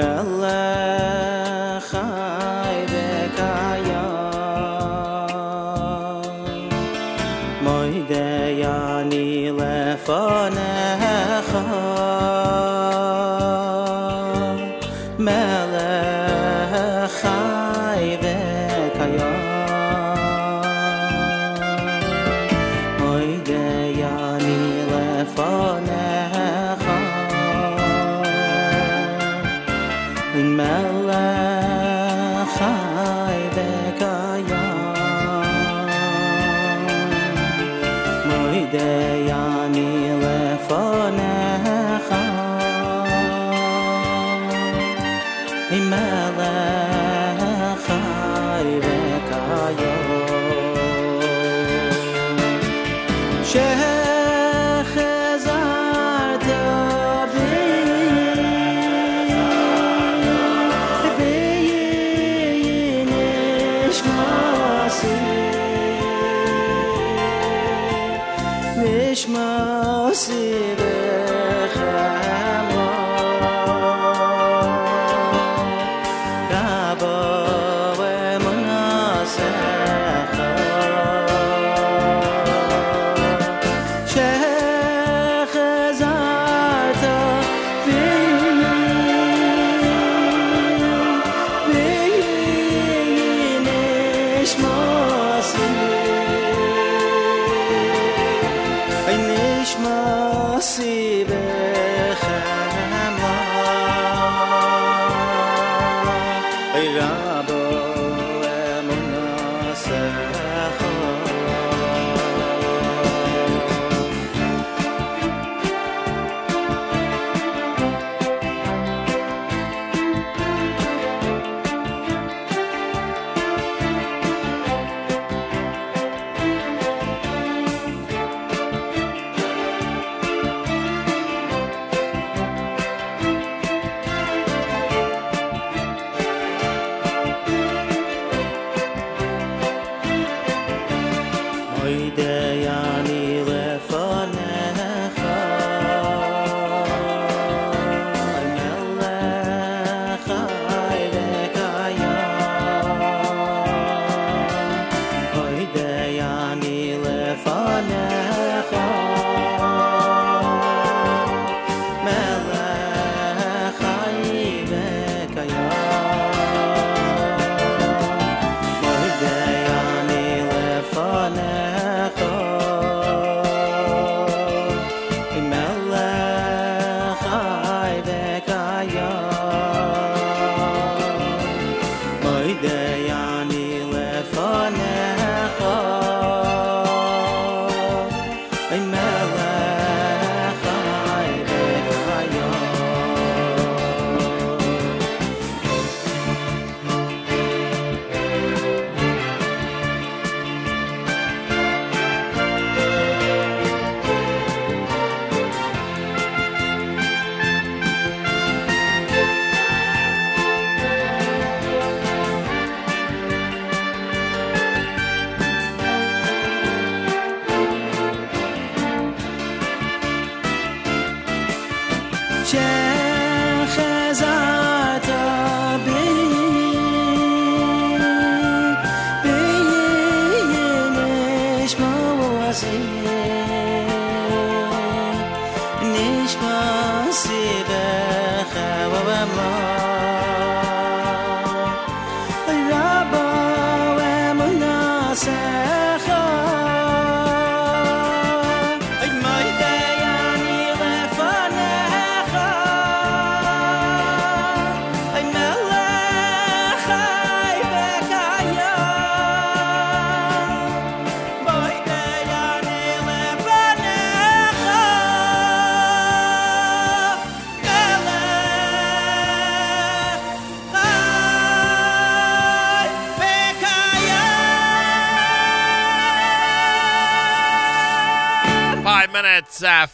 Allah.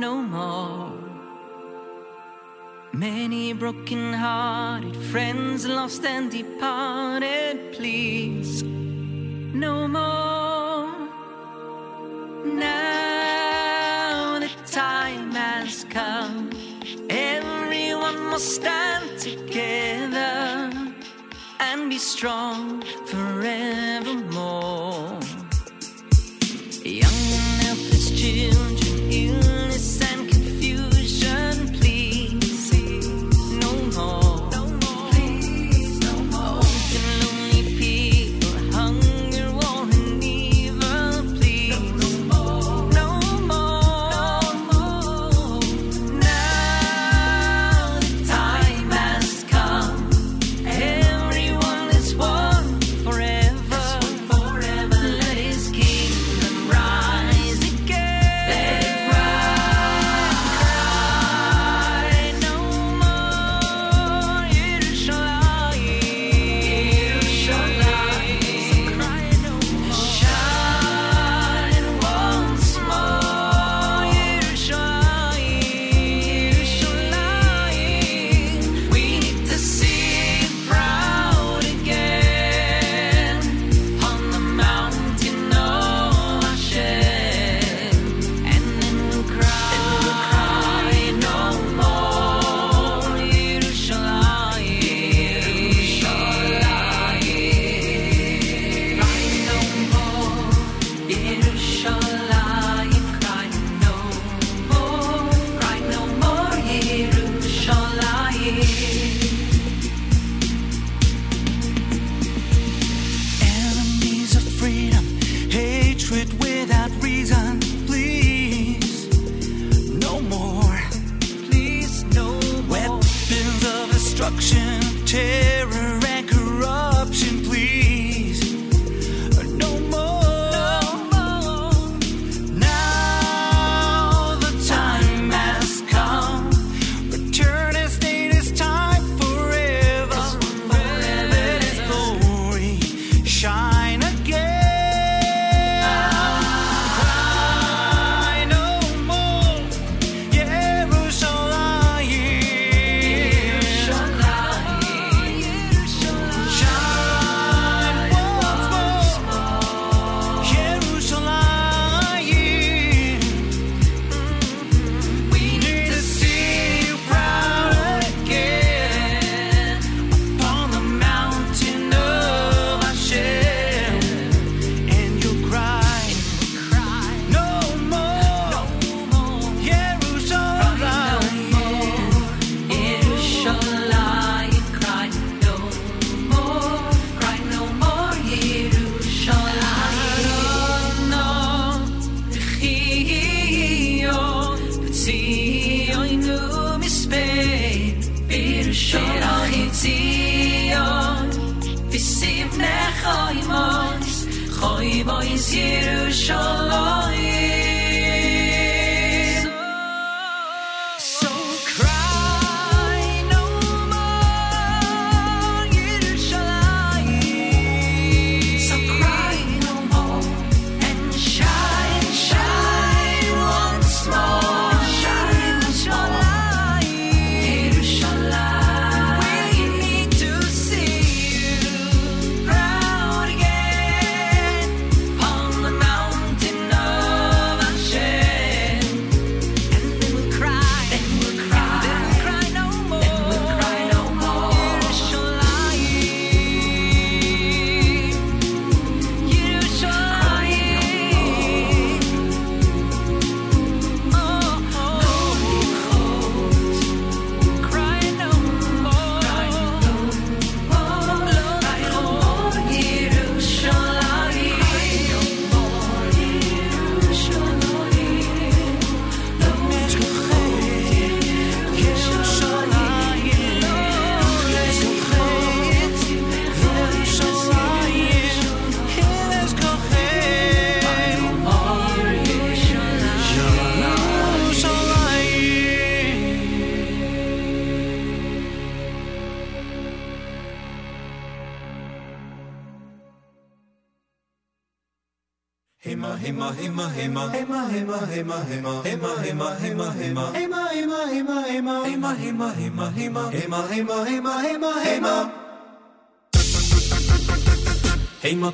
no more. Many broken hearted friends lost and departed, please, no more. Now the time has come, everyone must stand together and be strong forevermore. Young and helpless children.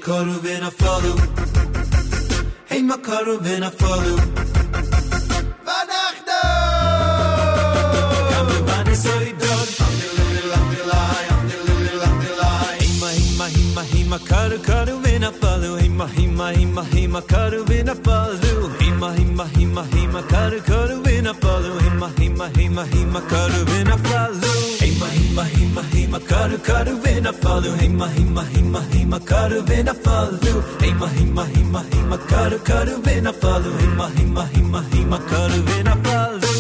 makaru ben afalu Hey makaru ben afalu Vanachdo Kamu bani soidon karu karu palu hima hima hima hima karu vina palu hima hima hima hima karu karu vina palu hima hima hima hima karu vina palu Hima hima hima hima karu karu vena palu Hima hima hima hima karu vena palu Hima hima hima hima karu karu vena palu Hima hima hima hima karu vena palu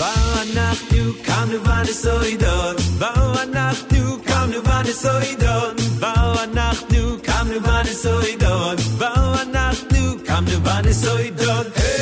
Vaanahtu kamnu vane soidon Vaanahtu kamnu vane soidon Vaanahtu kamnu vane soidon Vaanahtu kamnu vane soidon Hey!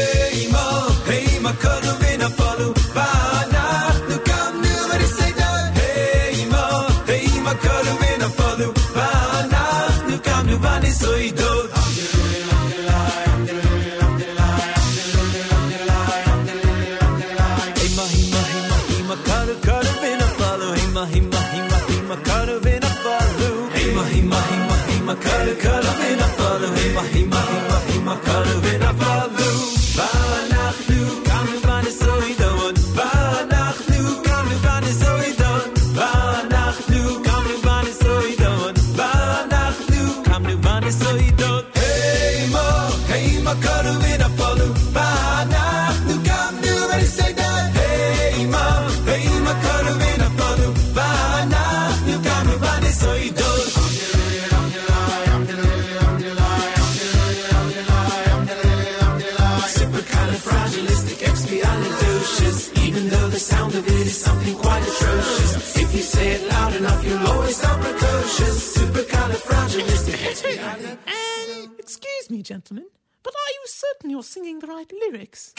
you're singing the right lyrics.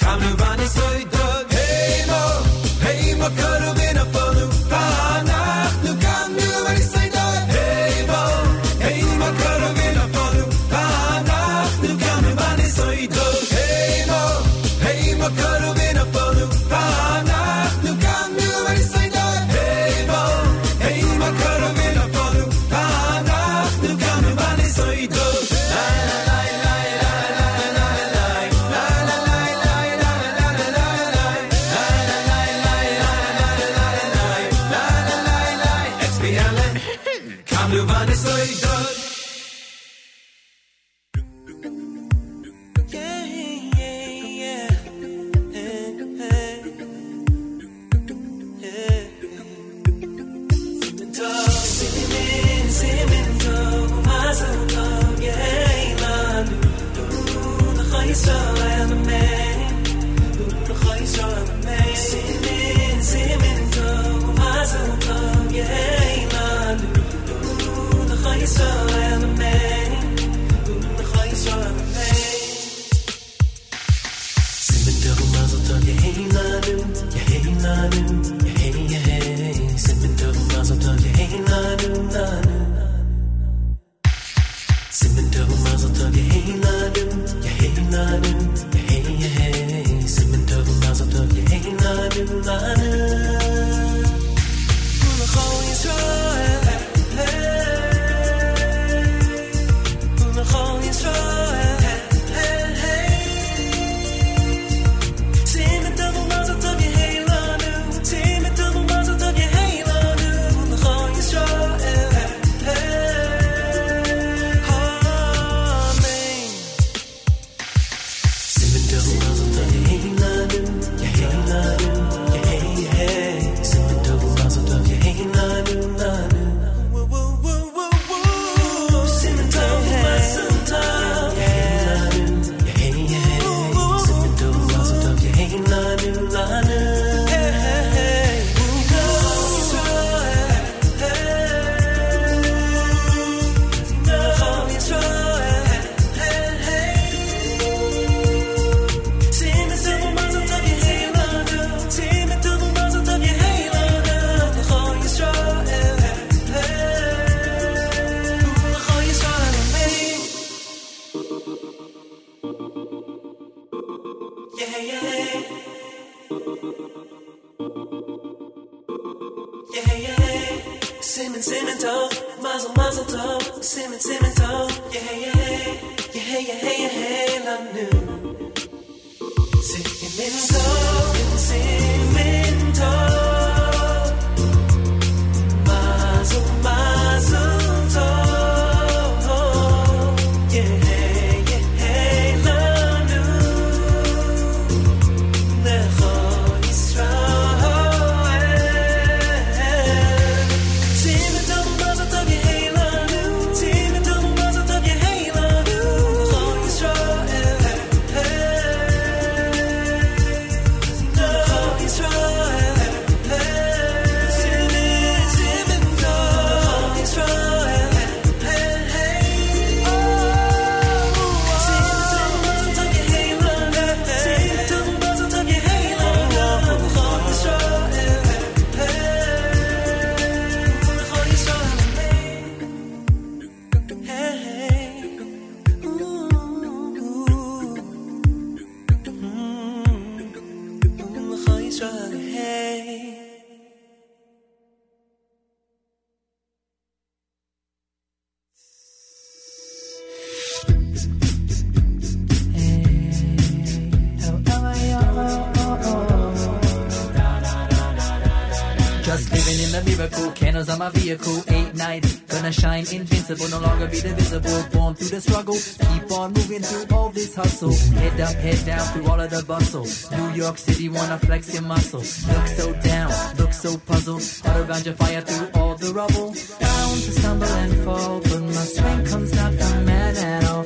My vehicle, eight nights, gonna shine invincible, no longer be divisible, born through the struggle, keep on moving through all this hustle, head up, head down through all of the bustle, New York City wanna flex your muscle, look so down, look so puzzled, heart around your fire through all the rubble, bound to stumble and fall, but my strength comes not from man at all,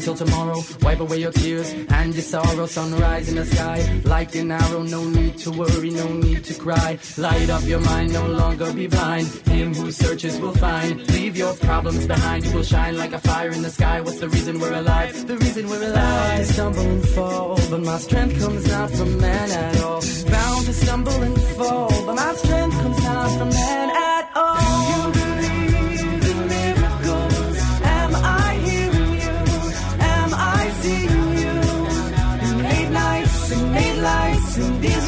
till tomorrow. Wipe away your tears and your sorrow. Sunrise in the sky, like an arrow. No need to worry, no need to cry. Light up your mind, no longer be blind. Him who searches will find. Leave your problems behind. You will shine like a fire in the sky. What's the reason we're alive? The reason we're alive. I stumble and fall, but my strength comes not from man at all. Bound to stumble and fall, but my strength comes not from man at all.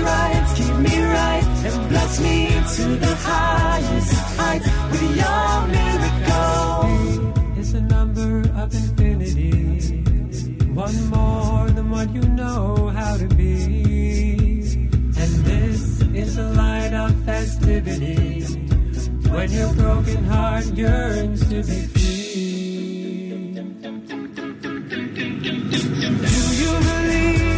And keep me right and bless me to the highest heights with your miracle. is a number of infinity. One more than what you know how to be. And this is the light of festivity. When your broken heart yearns to be free. Do you believe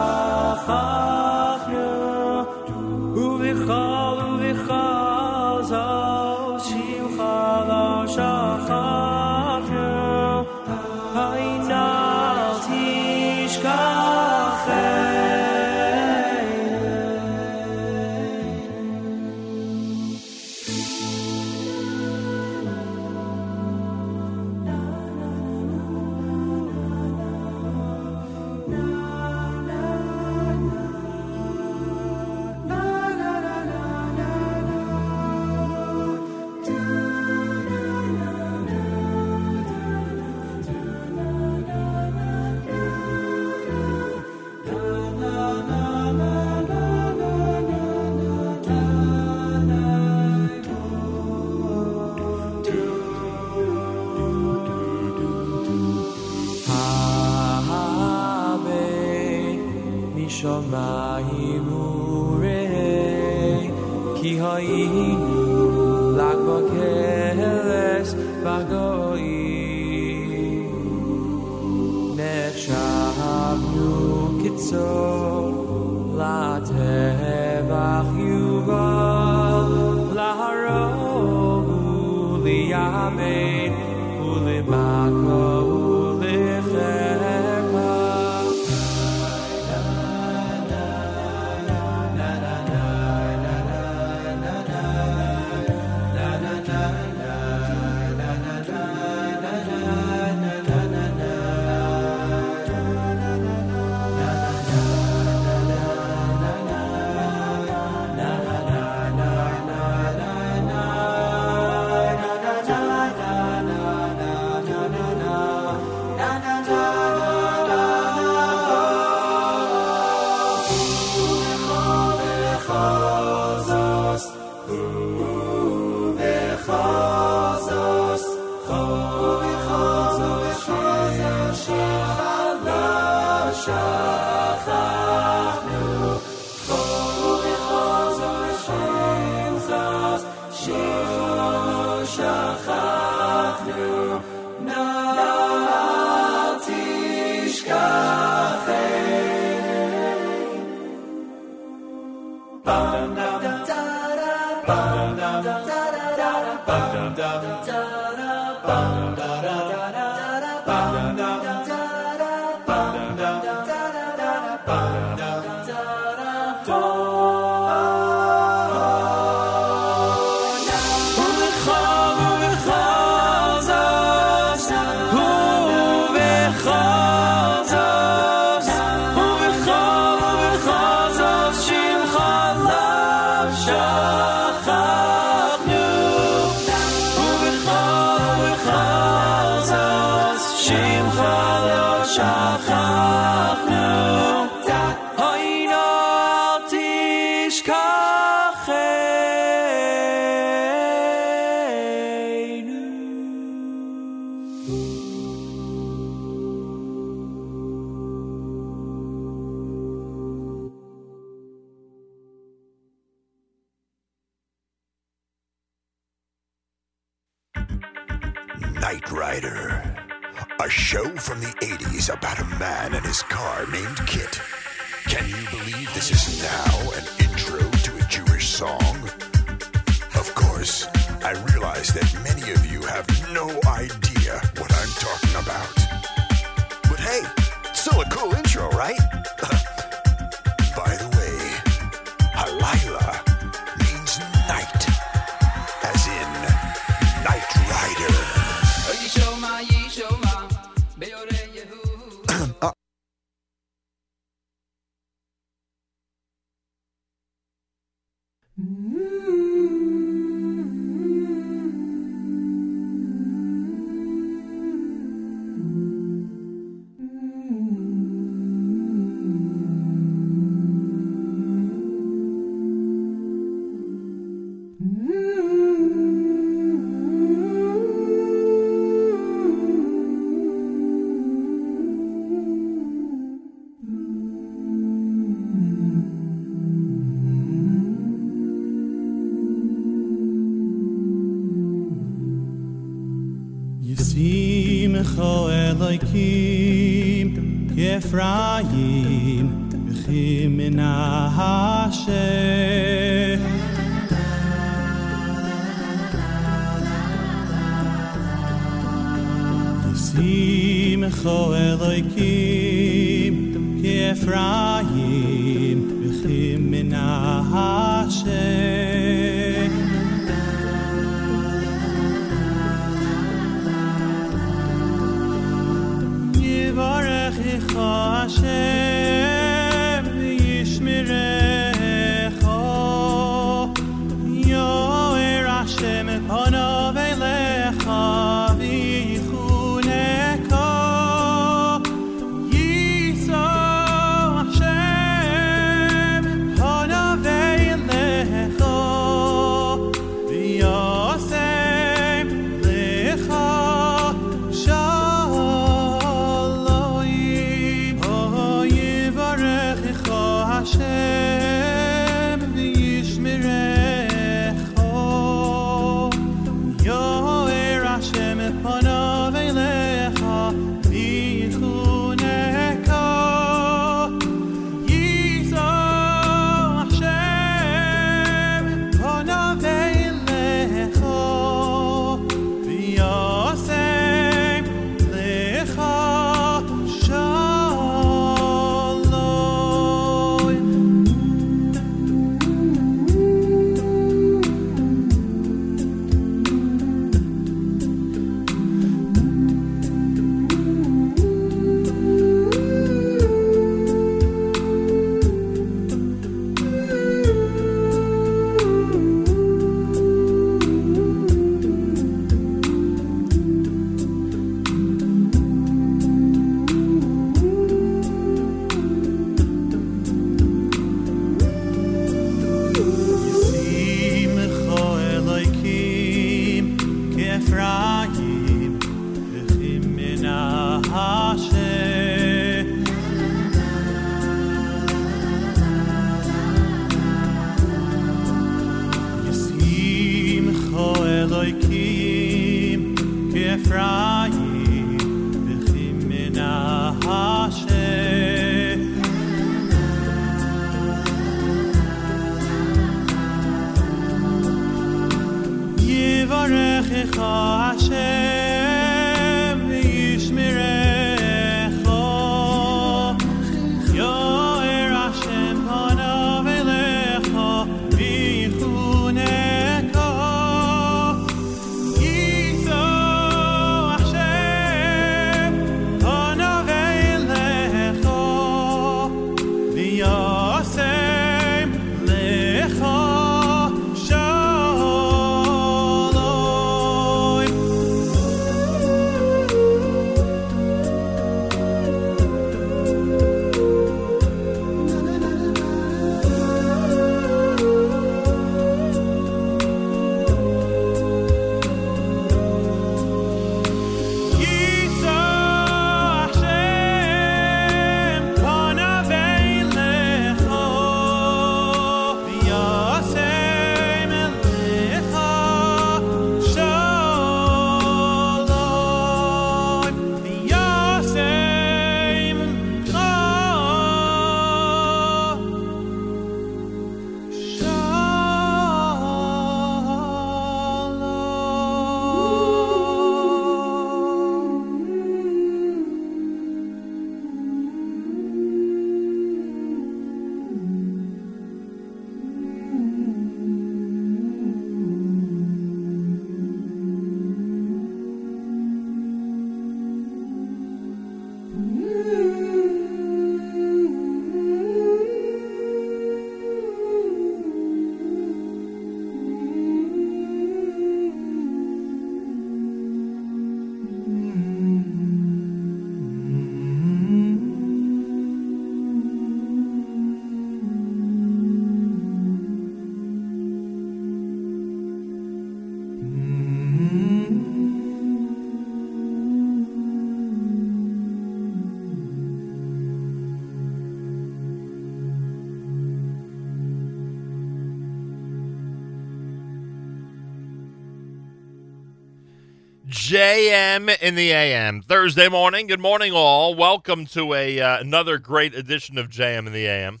JM in the AM. Thursday morning. Good morning, all. Welcome to a uh, another great edition of JM in the AM.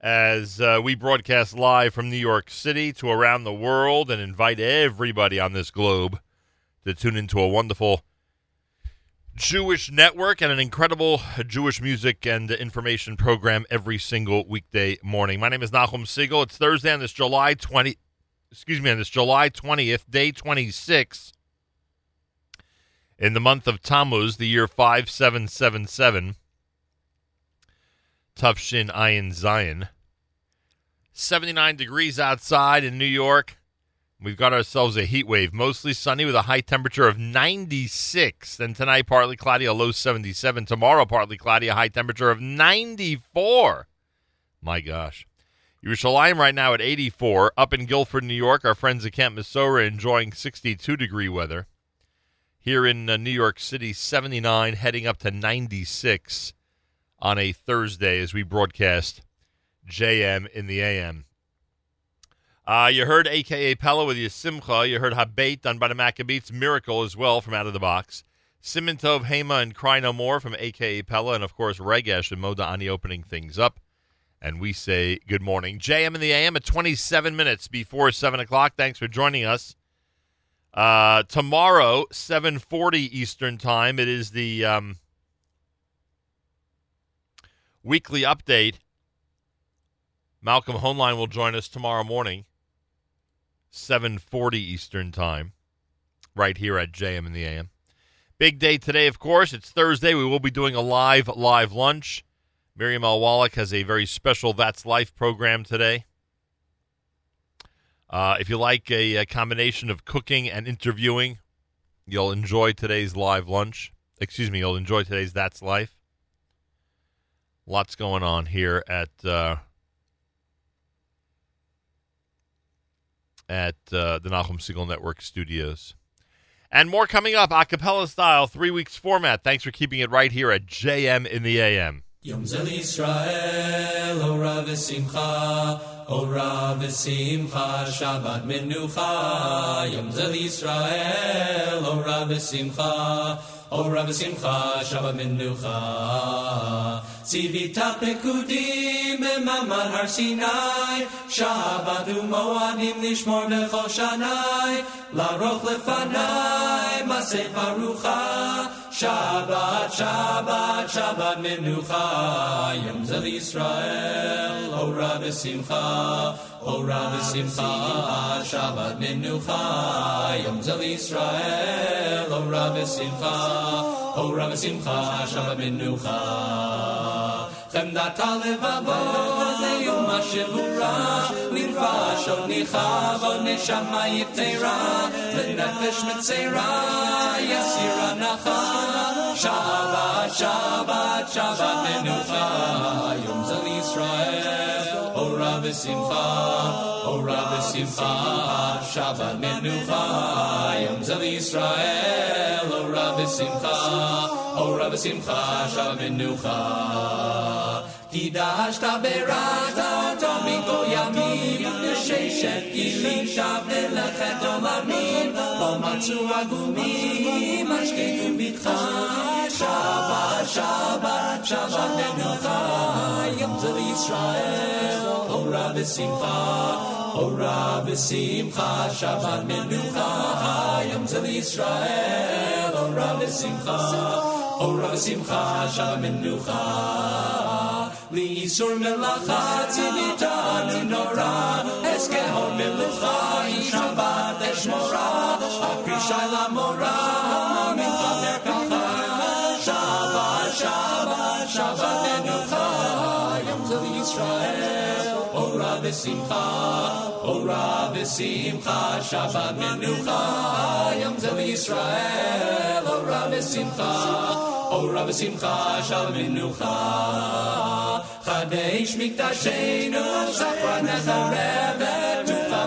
As uh, we broadcast live from New York City to around the world and invite everybody on this globe to tune into a wonderful Jewish network and an incredible Jewish music and information program every single weekday morning. My name is Nachum Segal. It's Thursday on this July 20 excuse me, on this July 20th, day 26 in the month of Tammuz, the year 5777, Tufshin Ayin Zion. 79 degrees outside in New York. We've got ourselves a heat wave, mostly sunny with a high temperature of 96. Then tonight, partly cloudy, a low 77. Tomorrow, partly cloudy, a high temperature of 94. My gosh. Yerushalayim right now at 84. Up in Guilford, New York, our friends at Camp Mesorah enjoying 62 degree weather. Here in uh, New York City, 79, heading up to 96 on a Thursday as we broadcast JM in the AM. Uh, you heard AKA Pella with your Simcha. You heard Habait done by the Maccabeats. Miracle as well from Out of the Box. Simon Tov, Hema, and Cry No More from AKA Pella. And of course, Regesh and Moda Ani opening things up and we say good morning. JM in the AM at 27 minutes before 7 o'clock. Thanks for joining us. Uh, tomorrow, 7.40 Eastern Time, it is the um, weekly update. Malcolm Hoenlein will join us tomorrow morning, 7.40 Eastern Time, right here at JM in the AM. Big day today, of course. It's Thursday. We will be doing a live, live lunch. Miriam L. Wallach has a very special That's Life program today. Uh, if you like a, a, combination of cooking and interviewing, you'll enjoy today's live lunch. Excuse me, you'll enjoy today's That's Life. Lots going on here at uh, at uh, the Nachum Segal Network studios. And more coming up, a cappella style, three weeks format. Thanks for keeping it right here at JM in the AM. Yom Zel Yisrael, Ora v'simcha, Ora v'simcha, Shabbat menucha. Yom Zel Yisrael, Ora v'simcha, Ora v'simcha, Shabbat menucha. Tzivita pekudim b'mamad har Sinai, Shabbat u'moadim lishmor lechol shanai, Laroch lefanai, Maseh barucha, Shabbat, Shabbat, Shabbat menucha, Yom Zel Yisrael, Ora v'simcha, Ora v'simcha, Shabbat menucha, Yom Zel Yisrael, Ora v'simcha, Ora v'simcha, Shabbat menucha. Chemdat הלבבות ליום השבורה, נרפשות ניחבות נשמה יתרה, לנפש מצרה, יסיר הנחה. שבת, שבת, שבת מנוחה, יום זה לישראל, אורה ושמחה, אורה ושמחה, שבת מנוחה, יום זה לישראל, אורה ושמחה, אורה ושמחה, שבת מנוחה. קידשת ברעת אותו מכל ימים, לששת גילים שב מלאכת עולמים, לא מצאו עגומים, השקטו בטחה, שבת, שבת, שבת מנוחה, יום זה לישראל, אורה ושמחה, אורה ושמחה, שבת מנוחה, יום זה לישראל, אורה ושמחה, אורה ושמחה, שבת מנוחה. ליסור מלאכה ציוויתנו נורא, הסכהו מלוכה, היא שבת אשמורה, הקרישה למורה, מנחה מרקחה, שבת, שבת, שבת מנוחה, יום זה לישראל, אורה ושמחה, אורה ושמחה, שבת מנוחה, יום זה לישראל, אורה ושמחה, אורה ושמחה, שבת מנוחה. חדש מקדשנו, זכרה נחרבת,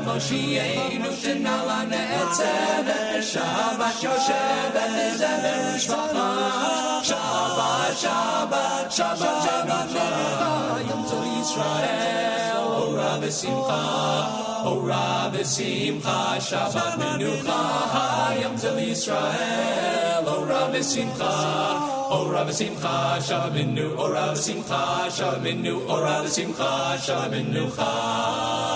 ופעמו Moshiach Shenala Netzever Shabbat Yoshevet Zever Shvacha Shabbat Shabbat Shabbat Shabbat Shabbat Yom Tov Yisrael Ora v'simcha Ora v'simcha Shabbat Menucha Yom Tov Yisrael Ora v'simcha Ora v'simcha Shabbat Menu Ora v'simcha Shabbat Menu Ora v'simcha Shabbat Menucha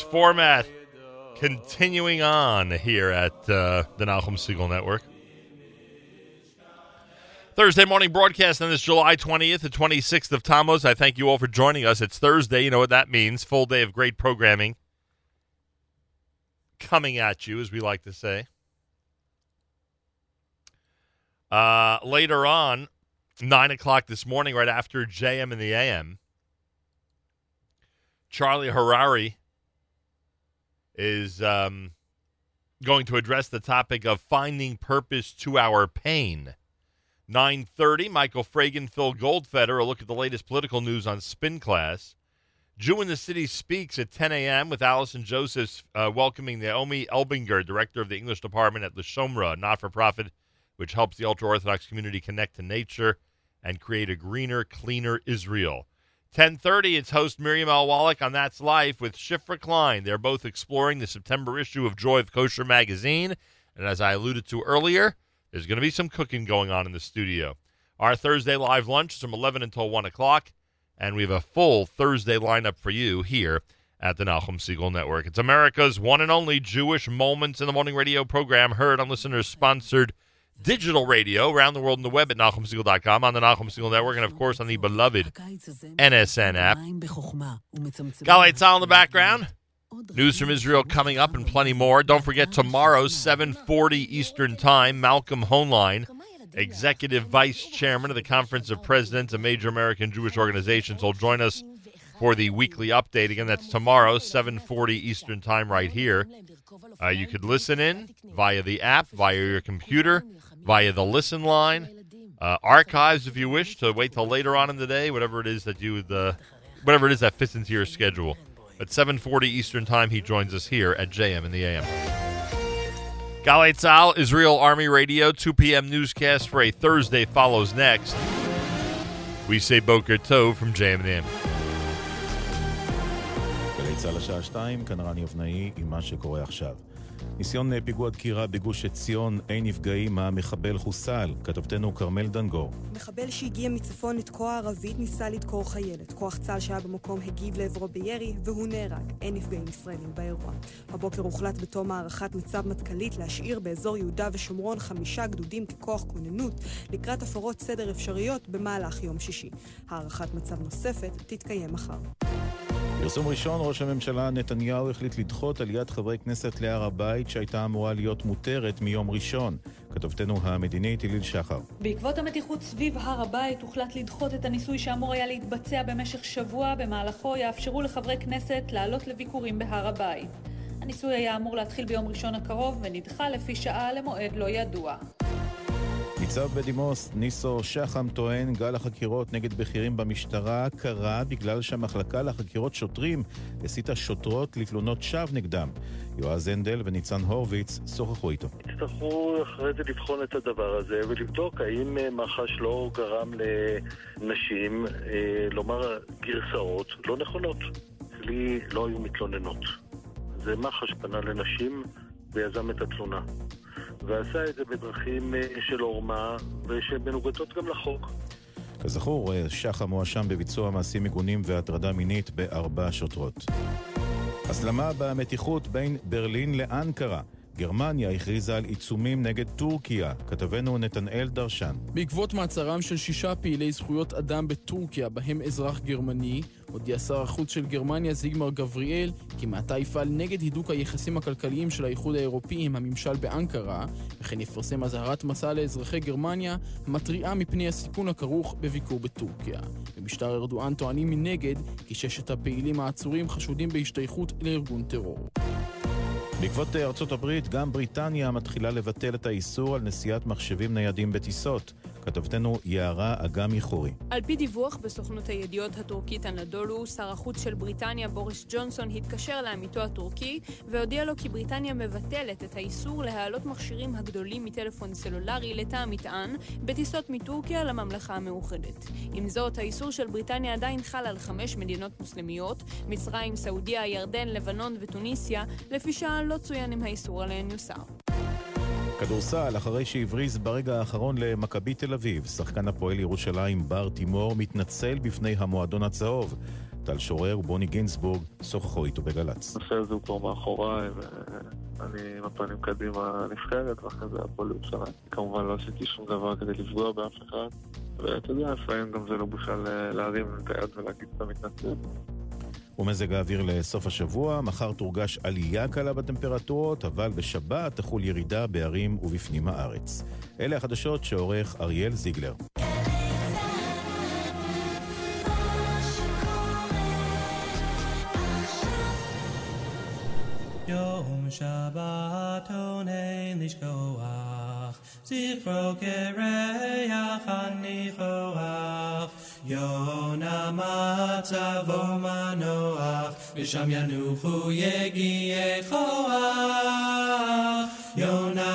Format continuing on here at uh, the Nachum Segal Network. Thursday morning broadcast on this July 20th and 26th of Tammuz. I thank you all for joining us. It's Thursday. You know what that means. Full day of great programming coming at you, as we like to say. Uh, later on, 9 o'clock this morning, right after JM and the AM, Charlie Harari is um, going to address the topic of finding purpose to our pain. 9:30, Michael Fragin, Phil Goldfeder. A look at the latest political news on Spin Class. Jew in the City speaks at 10 a.m. with Allison Josephs uh, welcoming Naomi Elbinger, director of the English department at the Shomra, not-for-profit which helps the ultra-Orthodox community connect to nature and create a greener, cleaner Israel. 10:30, it's host Miriam L. Wallach on That's Life with Shifra Klein. They're both exploring the September issue of Joy of Kosher magazine, and as I alluded to earlier, there's going to be some cooking going on in the studio. Our Thursday live lunch is from 11 until 1 o'clock, and we have a full Thursday lineup for you here at the Nachum Segal Network. It's America's one and only Jewish Moments in the Morning radio program, heard on listeners sponsored digital radio around the world on the web at NachumSegal.com, on the Nachum Segal Network, and of course on the beloved NSN app. Galay Tzal in the background. News from Israel coming up and plenty more. Don't forget tomorrow, 740 Eastern Time, Malcolm Hoenlein, Executive Vice Chairman of the Conference of Presidents of Major American Jewish Organizations, will join us for the weekly update. Again, that's tomorrow, 740 Eastern Time right here. Uh, you could listen in via the app, via your computer, via the listen line, uh, archives if you wish to wait till later on in the day, whatever it is that you would, uh, whatever it is that fits into your schedule. At 7:40 Eastern Time, he joins us here at JM in the AM. Galay Tzal, Israel Army Radio, 2 p.m. newscast for a Thursday follows next. We say Boker Tov from JM in the AM. גלי צה"ל השעה 2, כאן רני אבנאי עם מה שקורה עכשיו. ניסיון פיגוע דקירה בגוש עציון, אין נפגעים, המחבל חוסל. כתבתנו כרמל דנגור. מחבל שהגיע מצפון לתקוע ערבית ניסה לדקור חיילת. כוח צה"ל שהיה במקום הגיב לעברו בירי, והוא נהרג. אין נפגעים ישראלים באירוע. הבוקר הוחלט בתום הערכת מצב מטכ"לית להשאיר באזור יהודה ושומרון חמישה גדודים ככוח כוננות לקראת הפרות סדר אפשריות במהלך יום שישי. הערכת מצב נוספת תתקיים מחר. פרסום ראשון, ראש הממשלה נתניהו החליט לדחות עליית חברי כנסת להר הבית שהייתה אמורה להיות מותרת מיום ראשון. כתבתנו המדינית הליל שחר. בעקבות המתיחות סביב הר הבית הוחלט לדחות את הניסוי שאמור היה להתבצע במשך שבוע, במהלכו יאפשרו לחברי כנסת לעלות לביקורים בהר הבית. הניסוי היה אמור להתחיל ביום ראשון הקרוב ונדחה לפי שעה למועד לא ידוע. ניצב בדימוס ניסו שחם טוען גל החקירות נגד בכירים במשטרה קרה בגלל שהמחלקה לחקירות שוטרים הסיתה שוטרות לתלונות שווא נגדם. יועז הנדל וניצן הורוביץ שוחחו איתו. יצטרכו אחרי זה לבחון את הדבר הזה ולבדוק האם אה, מח"ש לא גרם לנשים אה, לומר גרסאות לא נכונות. אצלי לא היו מתלוננות. זה מח"ש פנה לנשים ויזם את התלונה. ועשה את זה בדרכים אה, של עורמה ושמנוגדות גם לחוק. כזכור, שחם מואשם בביצוע מעשים מגונים והטרדה מינית בארבע שוטרות. הסלמה במתיחות בין ברלין לאנקרה. גרמניה הכריזה על עיצומים נגד טורקיה. כתבנו נתנאל דרשן. בעקבות מעצרם של שישה פעילי זכויות אדם בטורקיה, בהם אזרח גרמני, הודיע שר החוץ של גרמניה זיגמר גבריאל כי מעתה יפעל נגד הידוק היחסים הכלכליים של האיחוד האירופי עם הממשל באנקרה, וכן יפרסם אזהרת מסע לאזרחי גרמניה, המתריעה מפני הסיכון הכרוך בביקור בטורקיה. במשטר ארדואן טוענים מנגד כי ששת הפעילים העצורים חשודים בהשתייכות לארגון טרור. בעקבות ארצות הברית, גם בריטניה מתחילה לבטל את האיסור על נשיאת מחשבים ניידים בטיסות. כתבתנו יערה אגמי חורי. על פי דיווח בסוכנות הידיעות הטורקית הנדולו, שר החוץ של בריטניה בוריס ג'ונסון התקשר לעמיתו הטורקי והודיע לו כי בריטניה מבטלת את האיסור להעלות מכשירים הגדולים מטלפון סלולרי לתא המטען בטיסות מטורקיה לממלכה המאוחדת. עם זאת, האיסור של בריטניה עדיין חל על חמש מדינות מוסלמיות, מצרים, סעודיה, ירדן, לבנון וטוניסיה, לפי שעה לא צוין אם האיסור עליהן יוסר. כדורסל, אחרי שהבריז ברגע האחרון למכבי תל אביב, שחקן הפועל ירושלים בר תימור מתנצל בפני המועדון הצהוב. טל שורר ובוני גינזבורג שוחחו איתו בגל"צ. הנושא הזה הוא כבר מאחוריי, ואני עם הפנים קדימה נבחרת, ואחרי זה הפועל ירושלים. כמובן לא עשיתי שום דבר כדי לפגוע באף אחד, ואתה יודע, לפעמים גם זה לא בושה להרים את היד ולהגיד שאתה מתנצל. ומזג האוויר לסוף השבוע, מחר תורגש עלייה קלה בטמפרטורות, אבל בשבת תחול ירידה בערים ובפנים הארץ. אלה החדשות שעורך אריאל זיגלר. יום שבתון אין לשכוח, Zifro kereach anichoach, Yona matzavo manoach, Visham yanuchu yegiechoach, Yona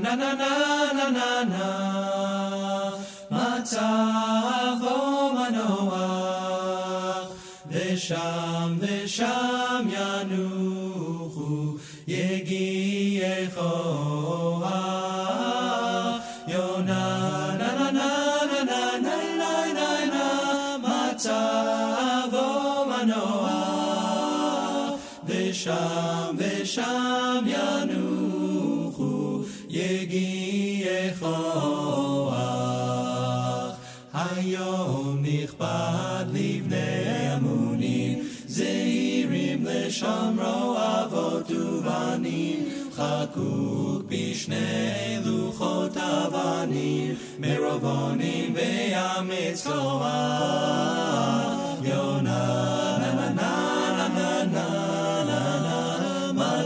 na na na na na na, manoach, Visham visham ושם ושם ינוחו יגיעי כוח. היום נכבד לבני אמונים, זהירים לשומרו אבות ובנים, חקוק בשני לוחות אבנים, מרובונים ויאמץ כוח.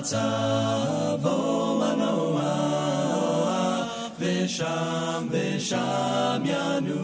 מצבו מנוח, ושם ושם ינוחו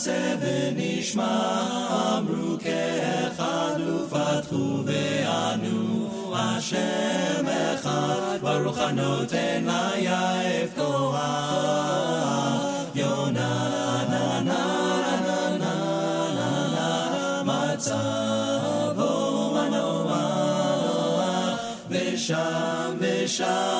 נעשה ונשמע, אמרו כאחד ופתחו וענו, השם אחד, ברוך הנותן ליעף כוח. יונה נה נה נה נה נה נה מצבו מנוח, ושם ושם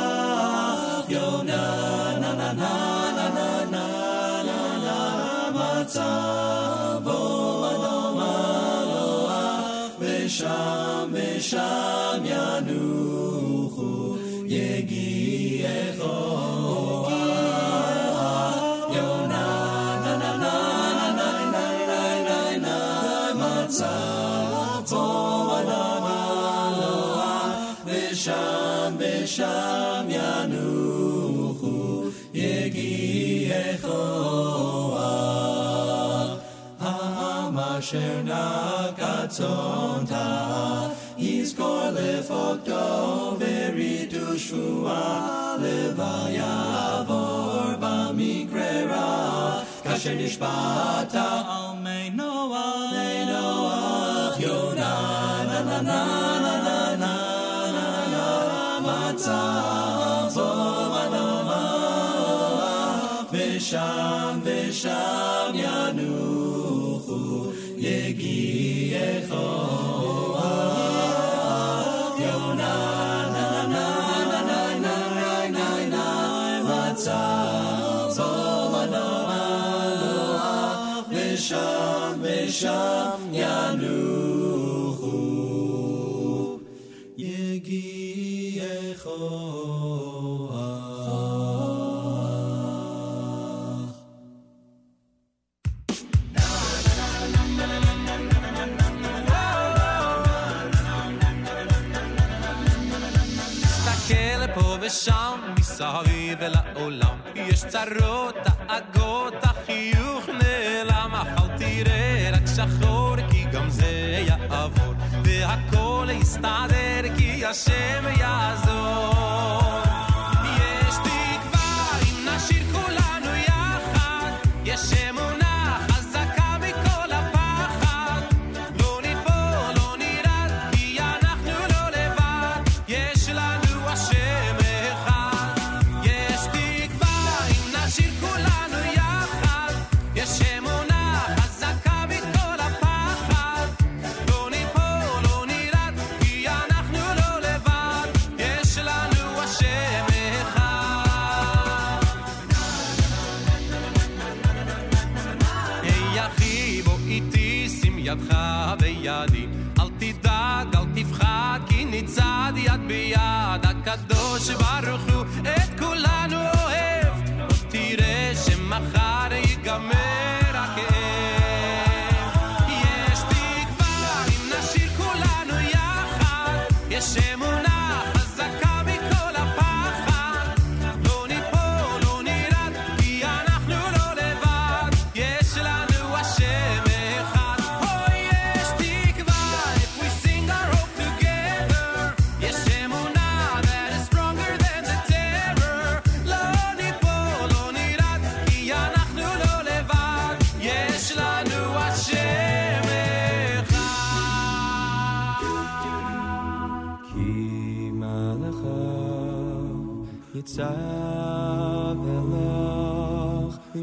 yo na na na na na na na na na na na na na na na na na Asher Nagatzon Ta Yizkor Lefokto Veridushua Levaya Avor Bamikrera Kasher Nishbata Almei Noah Almei Noah Yonah Na na na na na na צרות, דאגות, החיוך נעלם, אך אל תראה רק שחור, כי גם זה יעבור, והכל יסתדר, כי השם יעזור.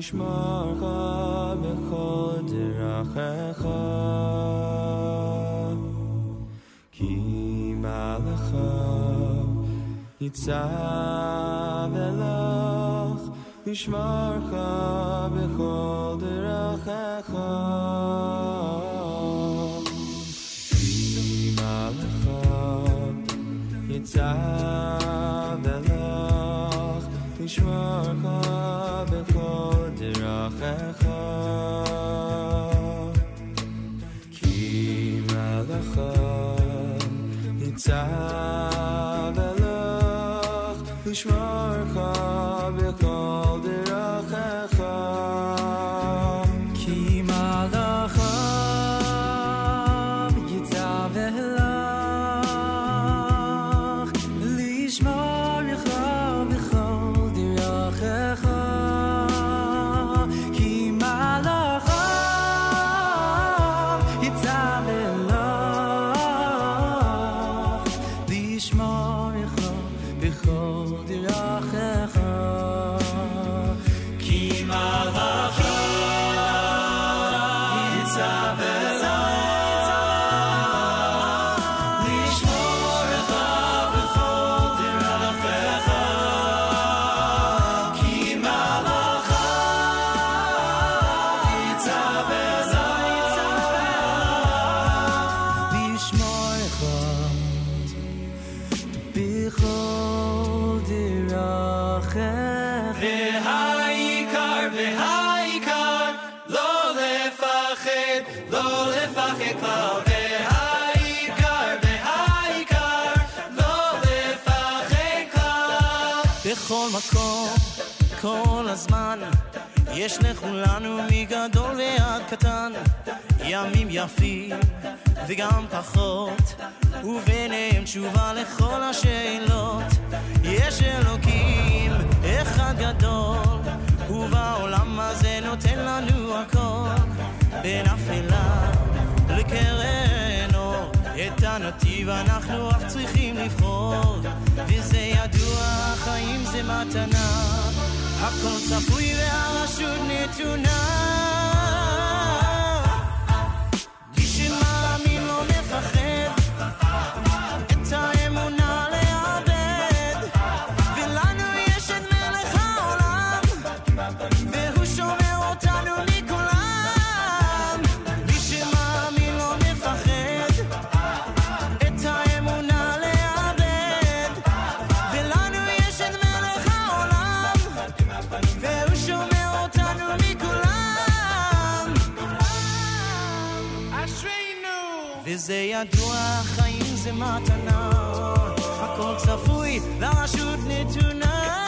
תשמרך בכל דרכיך כי מלאך ניצב אלך ישמרך בכל דרכיך כי מלאך ניצב Save the love, יש לכולנו מגדול ועד קטן. ימים יפים וגם פחות וביניהם תשובה לכל השאלות. יש אלוקים אחד גדול ובעולם הזה נותן לנו הכל. בין אפלה לקרן את הנתיב אנחנו אך צריכים לבחור. וזה ידוע, החיים זה מתנה. הכל צפוי והרשות נתונה. מי שמאמין לא מפחד. את ה... זה ידוע, חיים זה מתנה, הכל צפוי, לרשות נתונה.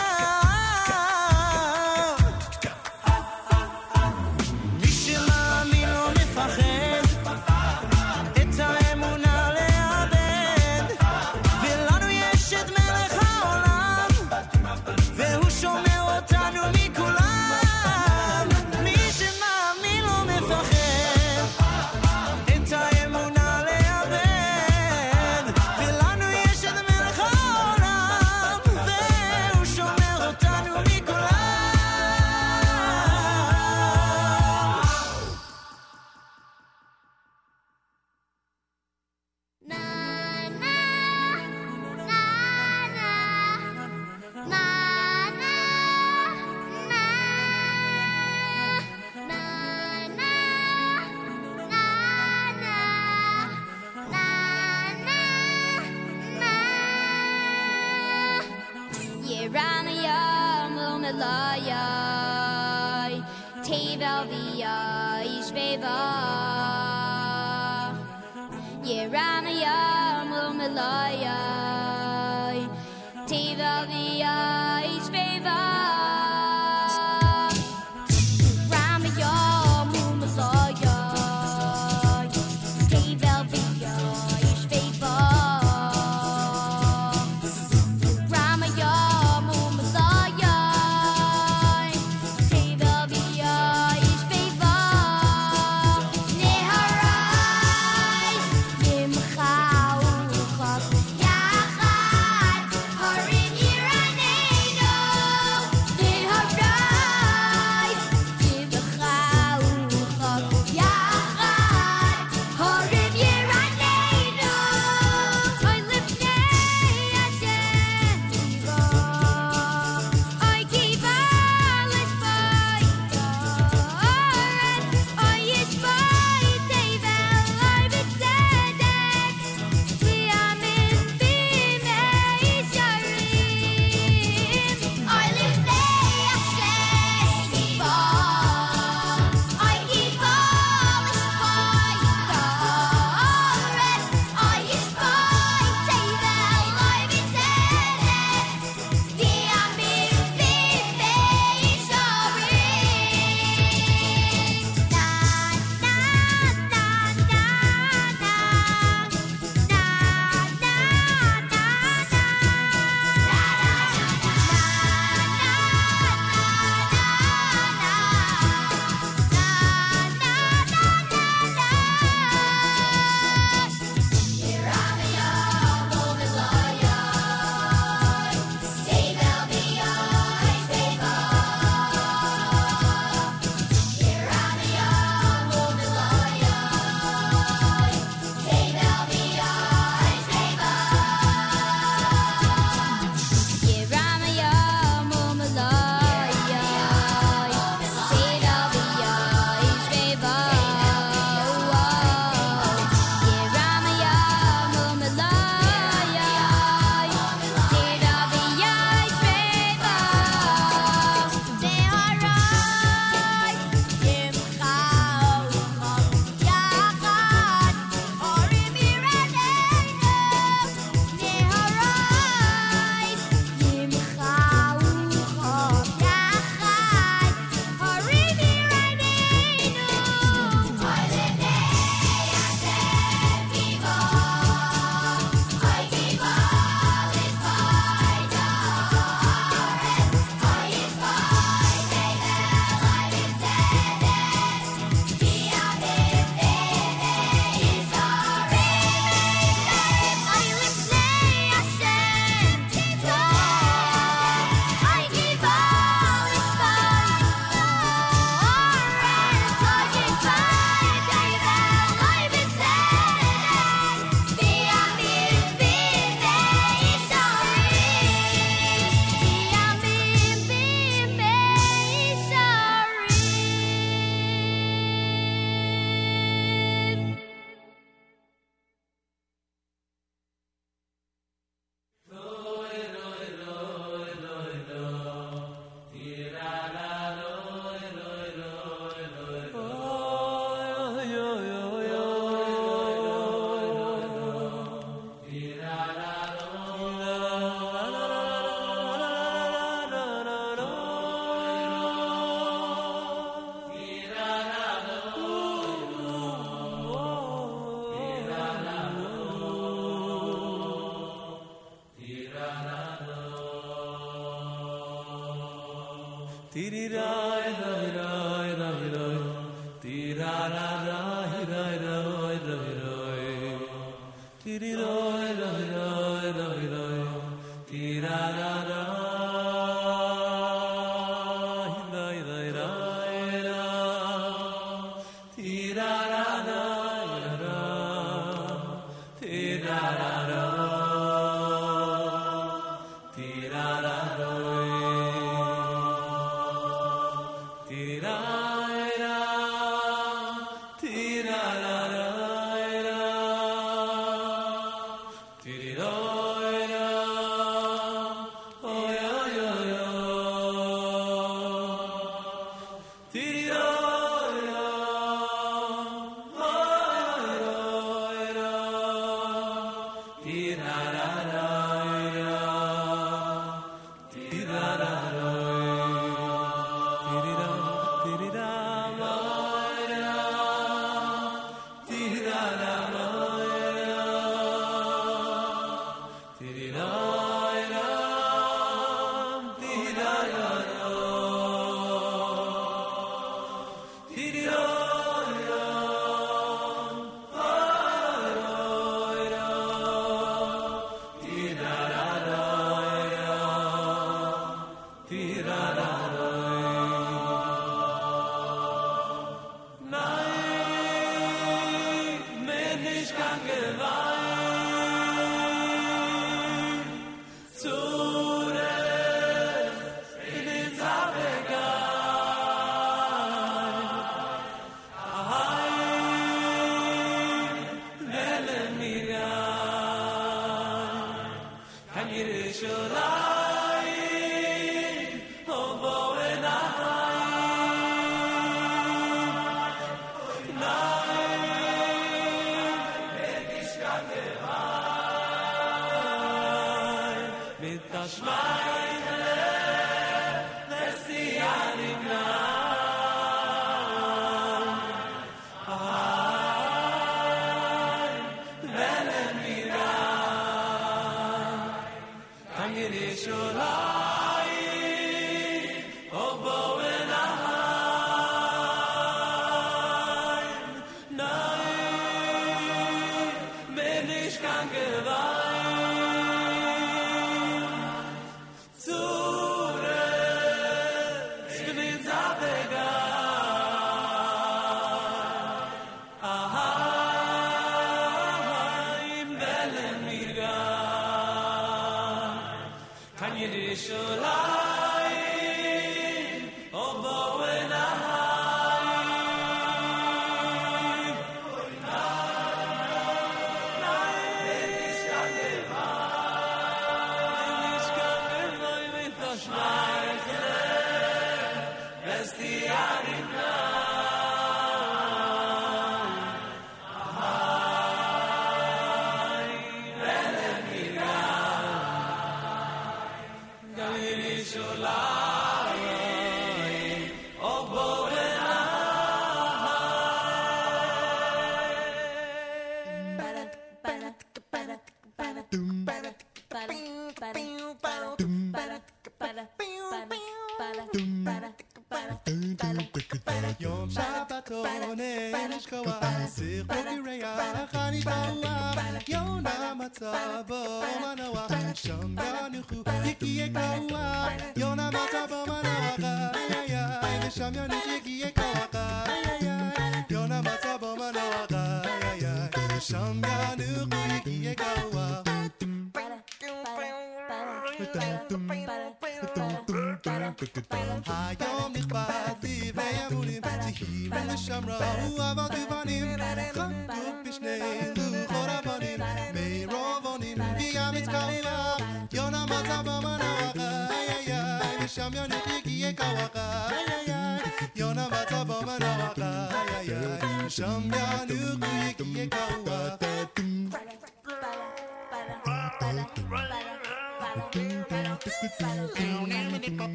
Tira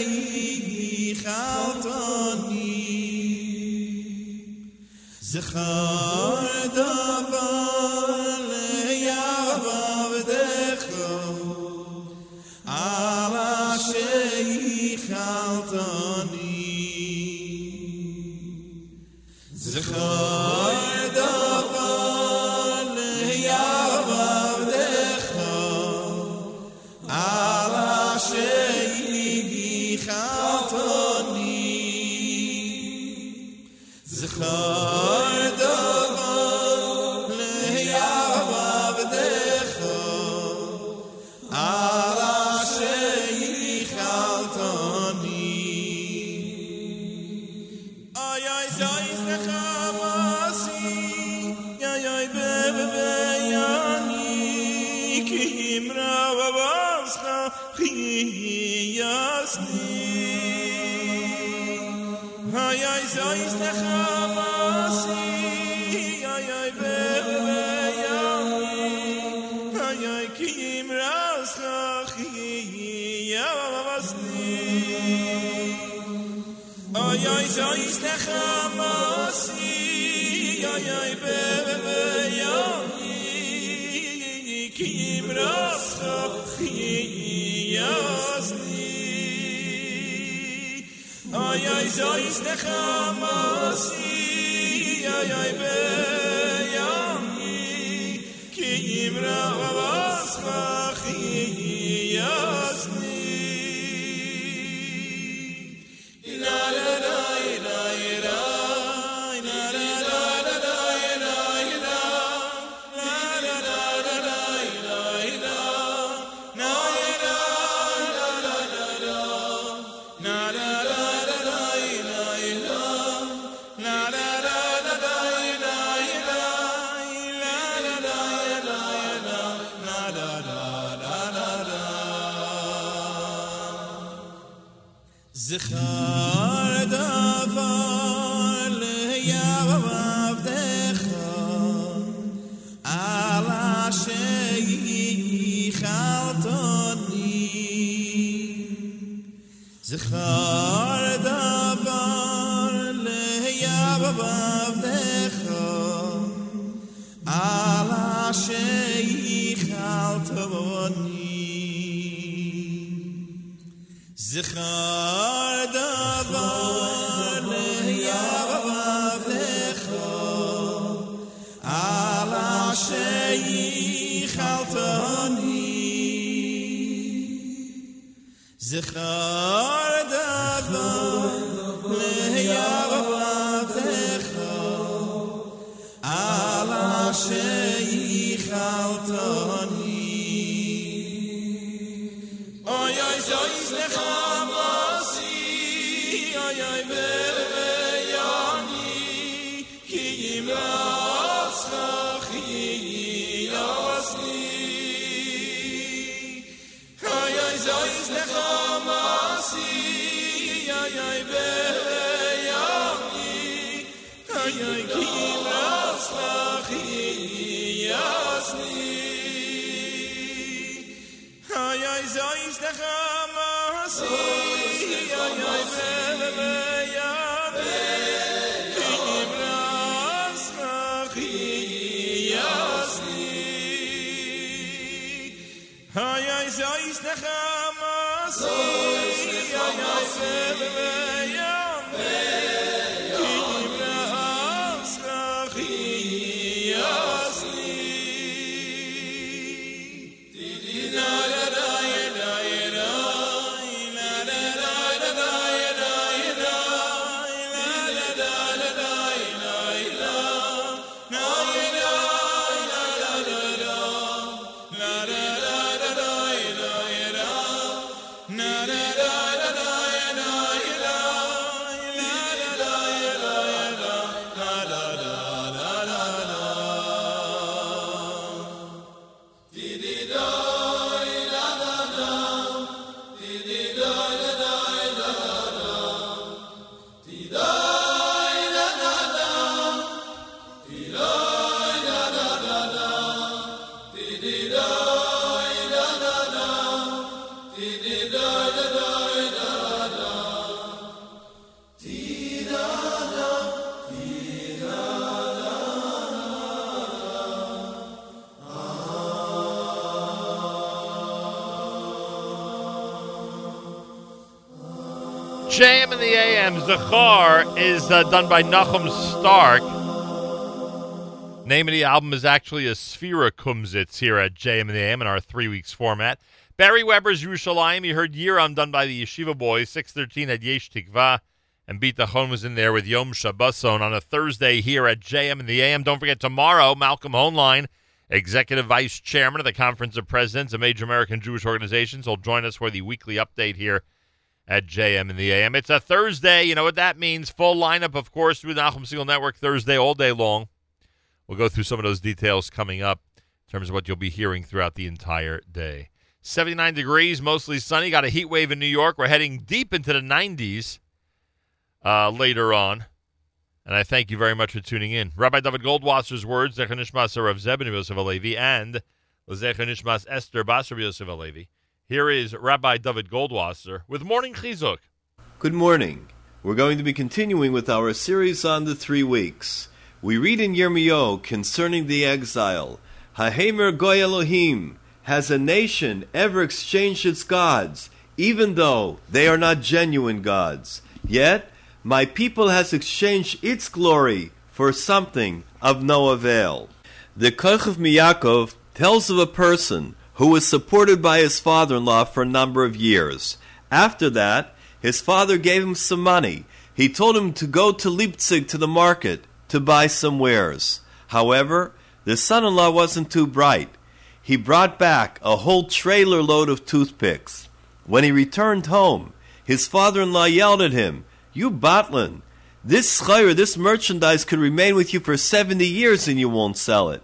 خیلی خطانی زخار دفع gaan. Zachar is uh, done by Nachum Stark. Name of the album is actually a Sphera Kumsitz here at JM in the AM in our three weeks format. Barry Weber's Yerushalayim. You heard Year I'm done by the Yeshiva Boys. 613 at Yesh Tikva. And beat Bitachon was in there with Yom Shabboson on a Thursday here at JM and the AM. Don't forget tomorrow, Malcolm Hoenlein, Executive Vice Chairman of the Conference of Presidents of Major American Jewish Organizations, will join us for the weekly update here at JM and the AM. It's a Thursday. You know what that means. Full lineup, of course, through the Nachum Segal Network Thursday all day long. We'll go through some of those details coming up in terms of what you'll be hearing throughout the entire day. 79 degrees, mostly sunny. Got a heat wave in New York. We're heading deep into the 90s uh, later on. And I thank you very much for tuning in. Rabbi David Goldwasser's words, Zecher Nishmas Rav Zebin Yosef Alevi, and Zecher Nishmas Esther Basar Yosef Alevi. Here is Rabbi David Goldwasser with Morning Chizuk. Good morning. We're going to be continuing with our series on the three weeks. We read in Yirmiyahu concerning the exile, Hahemer Goy Elohim, has a nation ever exchanged its gods, even though they are not genuine gods? Yet, my people has exchanged its glory for something of no avail. The Koch of Miyakov tells of a person who was supported by his father-in-law for a number of years. After that, his father gave him some money. He told him to go to Leipzig to the market to buy some wares. However, the son-in-law wasn't too bright. He brought back a whole trailer load of toothpicks. When he returned home, his father-in-law yelled at him, "You Batlin, this schayr, this merchandise could remain with you for 70 years and you won't sell it."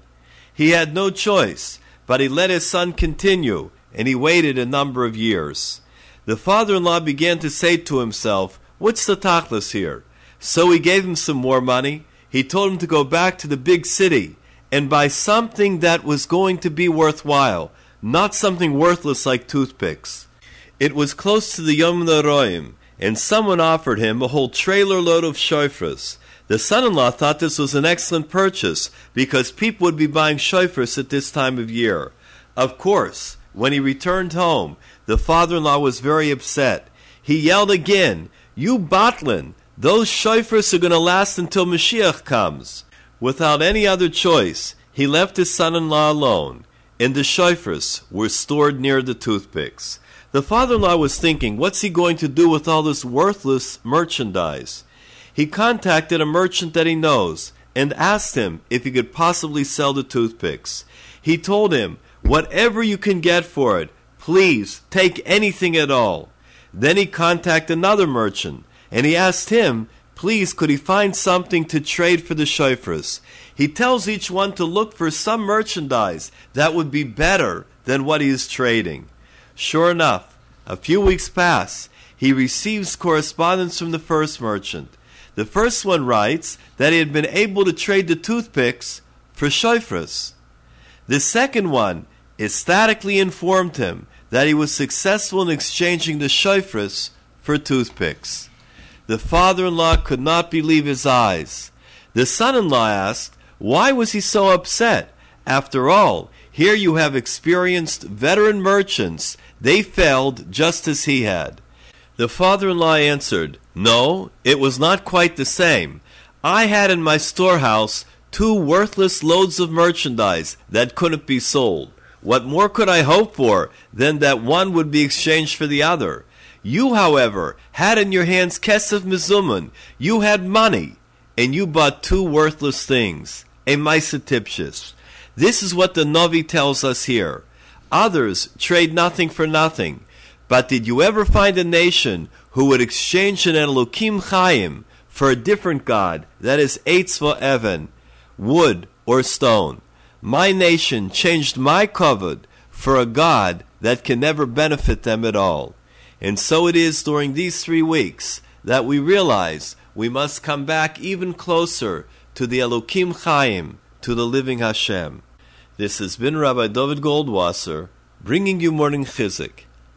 He had no choice, but he let his son continue, and he waited a number of years. The father-in-law began to say to himself, "What's the tachlis here?" So he gave him some more money. He told him to go back to the big city and buy something that was going to be worthwhile, not something worthless like toothpicks. It was close to the Yom Noroim, and someone offered him a whole trailer load of shofars. The son-in-law thought this was an excellent purchase because people would be buying shofars at this time of year. Of course, when he returned home, the father-in-law was very upset. He yelled again, "You botlin! those shofars are going to last until Mashiach comes." Without any other choice, he left his son-in-law alone, and the shofars were stored near the toothpicks. The father-in-law was thinking, what's he going to do with all this worthless merchandise? He contacted a merchant that he knows and asked him if he could possibly sell the toothpicks. He told him, whatever you can get for it, please take anything at all. Then he contacted another merchant and he asked him, please could he find something to trade for the shofars. He tells each one to look for some merchandise that would be better than what he is trading. Sure enough, a few weeks pass. He receives correspondence from the first merchant. The first one writes that he had been able to trade the toothpicks for shofars. The second one ecstatically informed him that he was successful in exchanging the shofars for toothpicks. The father-in-law could not believe his eyes. The son-in-law asked, why was he so upset? After all, here you have experienced veteran merchants. They failed just as he had. The father-in-law answered, No, it was not quite the same. I had in my storehouse two worthless loads of merchandise that couldn't be sold. What more could I hope for than that one would be exchanged for the other? You, however, had in your hands kesef mizuman. You had money, and you bought two worthless things, a misatipshis. This is what the Novi tells us here. Others trade nothing for nothing. But did you ever find a nation who would exchange an Elokim Chaim for a different God, that is Eitzva Evan, wood or stone? My nation changed my covet for a God that can never benefit them at all. And so it is during these three weeks that we realize we must come back even closer to the Elokim Chaim, to the living Hashem. This has been Rabbi David Goldwasser bringing you morning chizuk.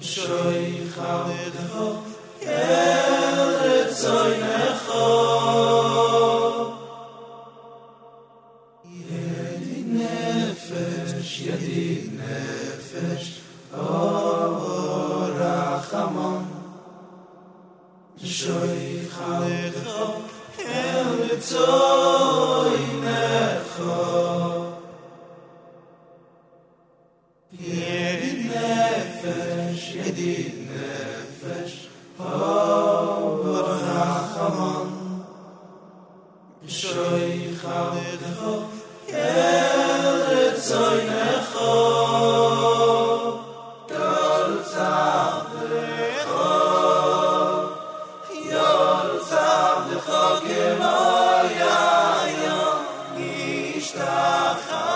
שייחה דהו הלץ זייחה ידי נפש נפש Ishtachar.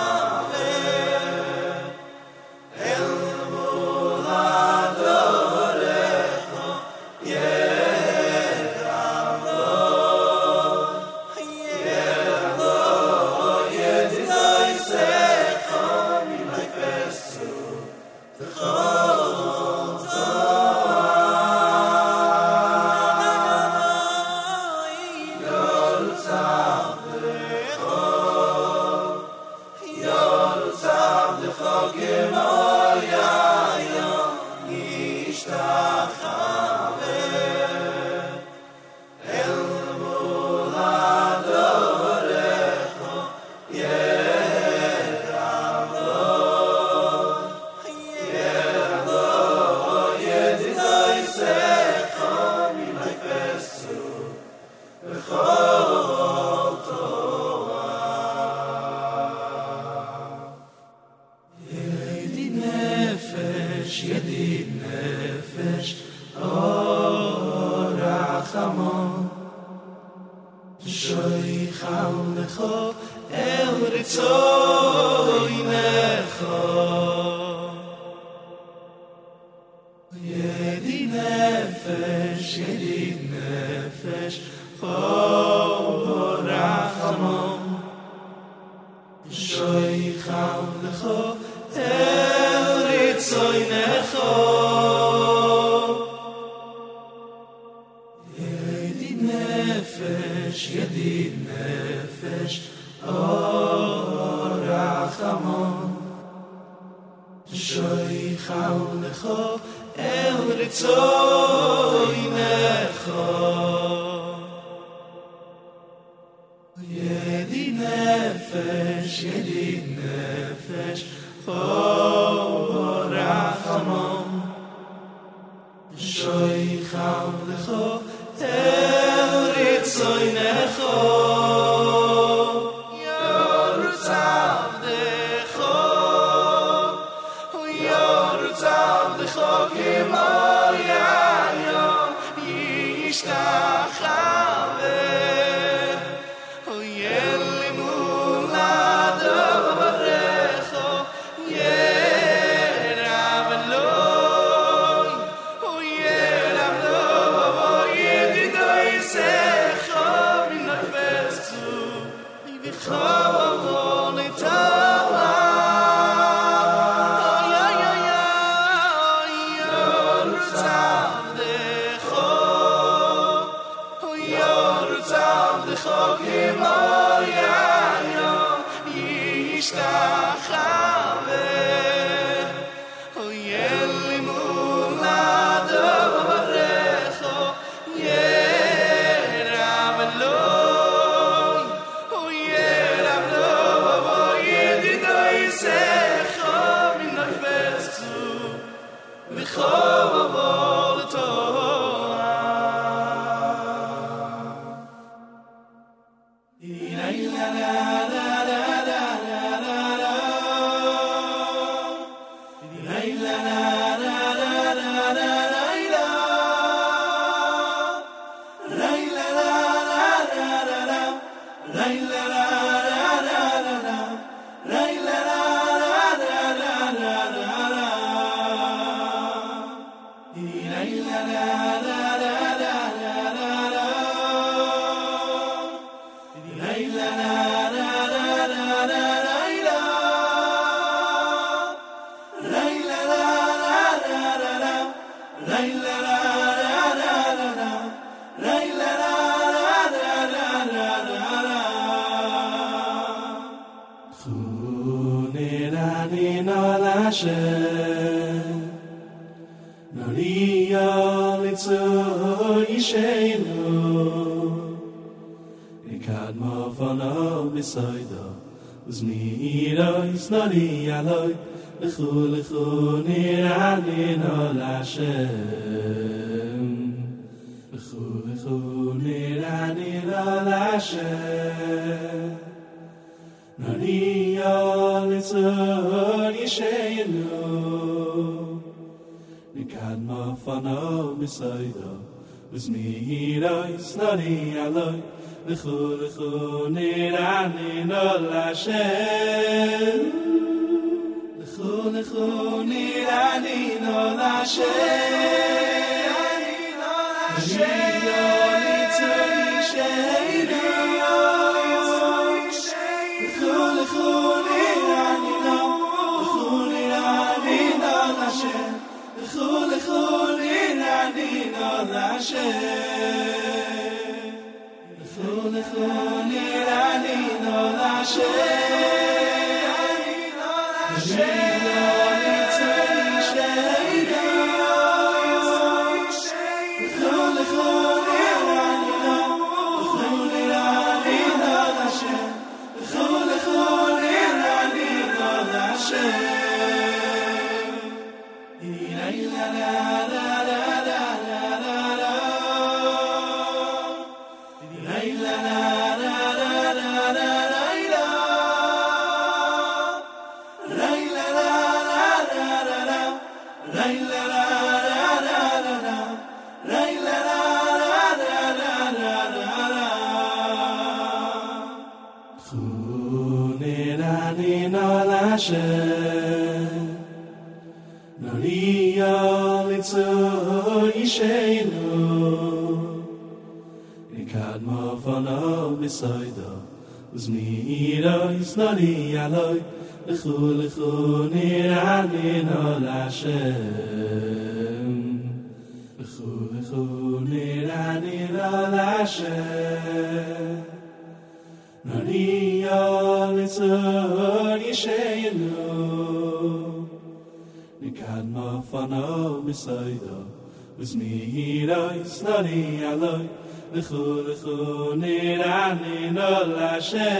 was mi hier is na ni aloy de khol khol ni ra ni no la she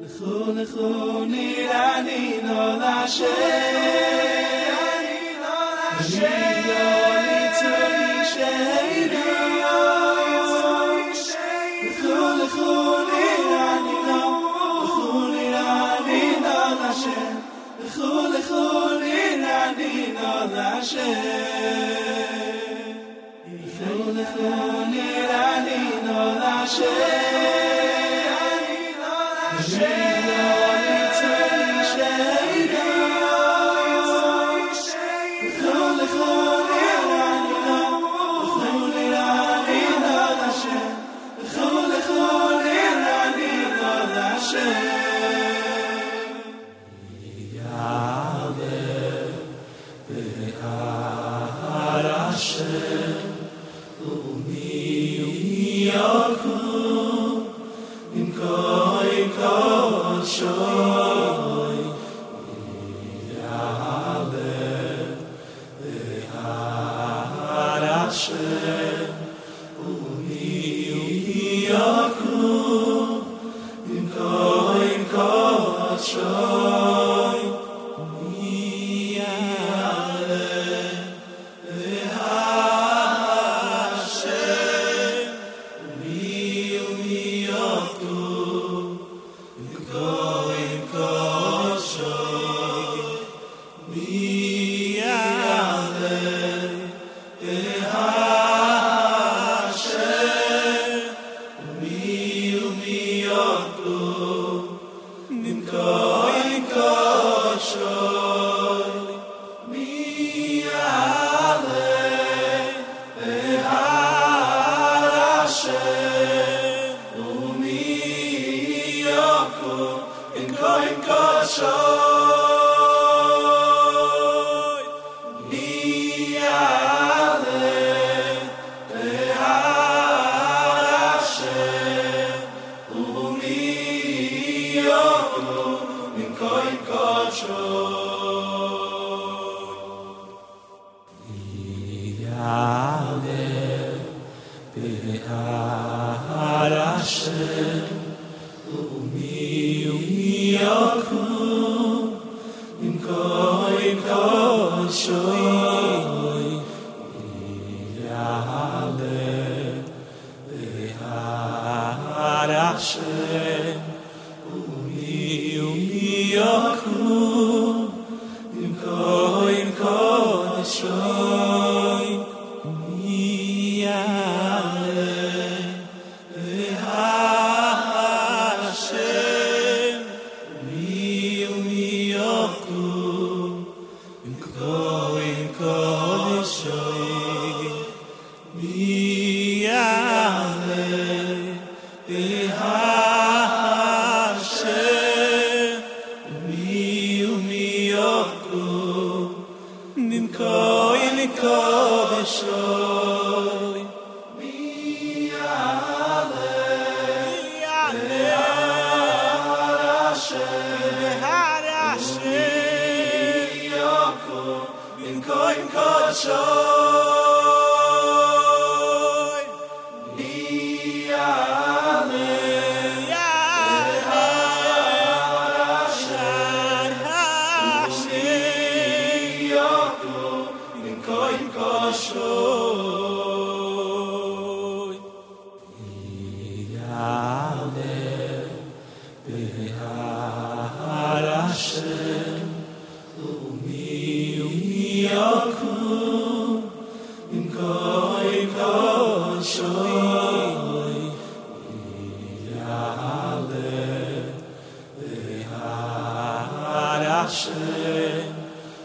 de khol khol ni ra no la she no la Oh נראה לי נולה שם, נראה לי נולה שם, נראה לי נולה שם, נראה לי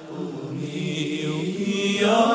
우미 우미여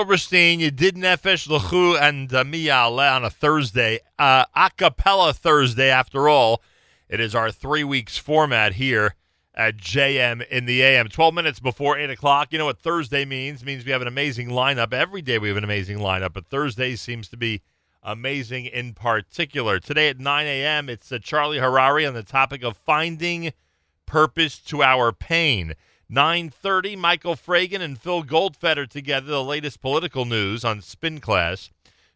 Silverstein, you did Nefesh Lechu and uh, Miyale on a Thursday, uh, a cappella Thursday after all. It is our three weeks format here at JM in the AM. 12 minutes before 8 o'clock. You know what Thursday means? It means we have an amazing lineup. Every day we have an amazing lineup, but Thursday seems to be amazing in particular. Today at 9 a.m., it's uh, Charlie Harary on the topic of finding purpose to our pain. 9:30 Michael Fragin and Phil Goldfeder together the latest political news on Spin Class.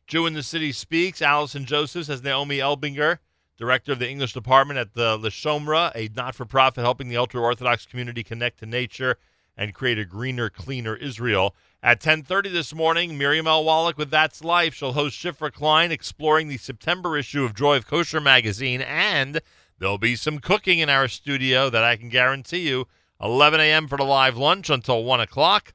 Jew in the City speaks. Allison Josephs as Naomi Elbinger, director of the English department at the La a not-for-profit helping the ultra-orthodox community connect to nature and create a greener, cleaner Israel. At 10:30 this morning, Miriam L. Wallach with That's Life. She'll host Shifra Klein exploring the September issue of Joy of Kosher magazine, and there'll be some cooking in our studio that I can guarantee you. 11 a.m. for the live lunch until 1 o'clock.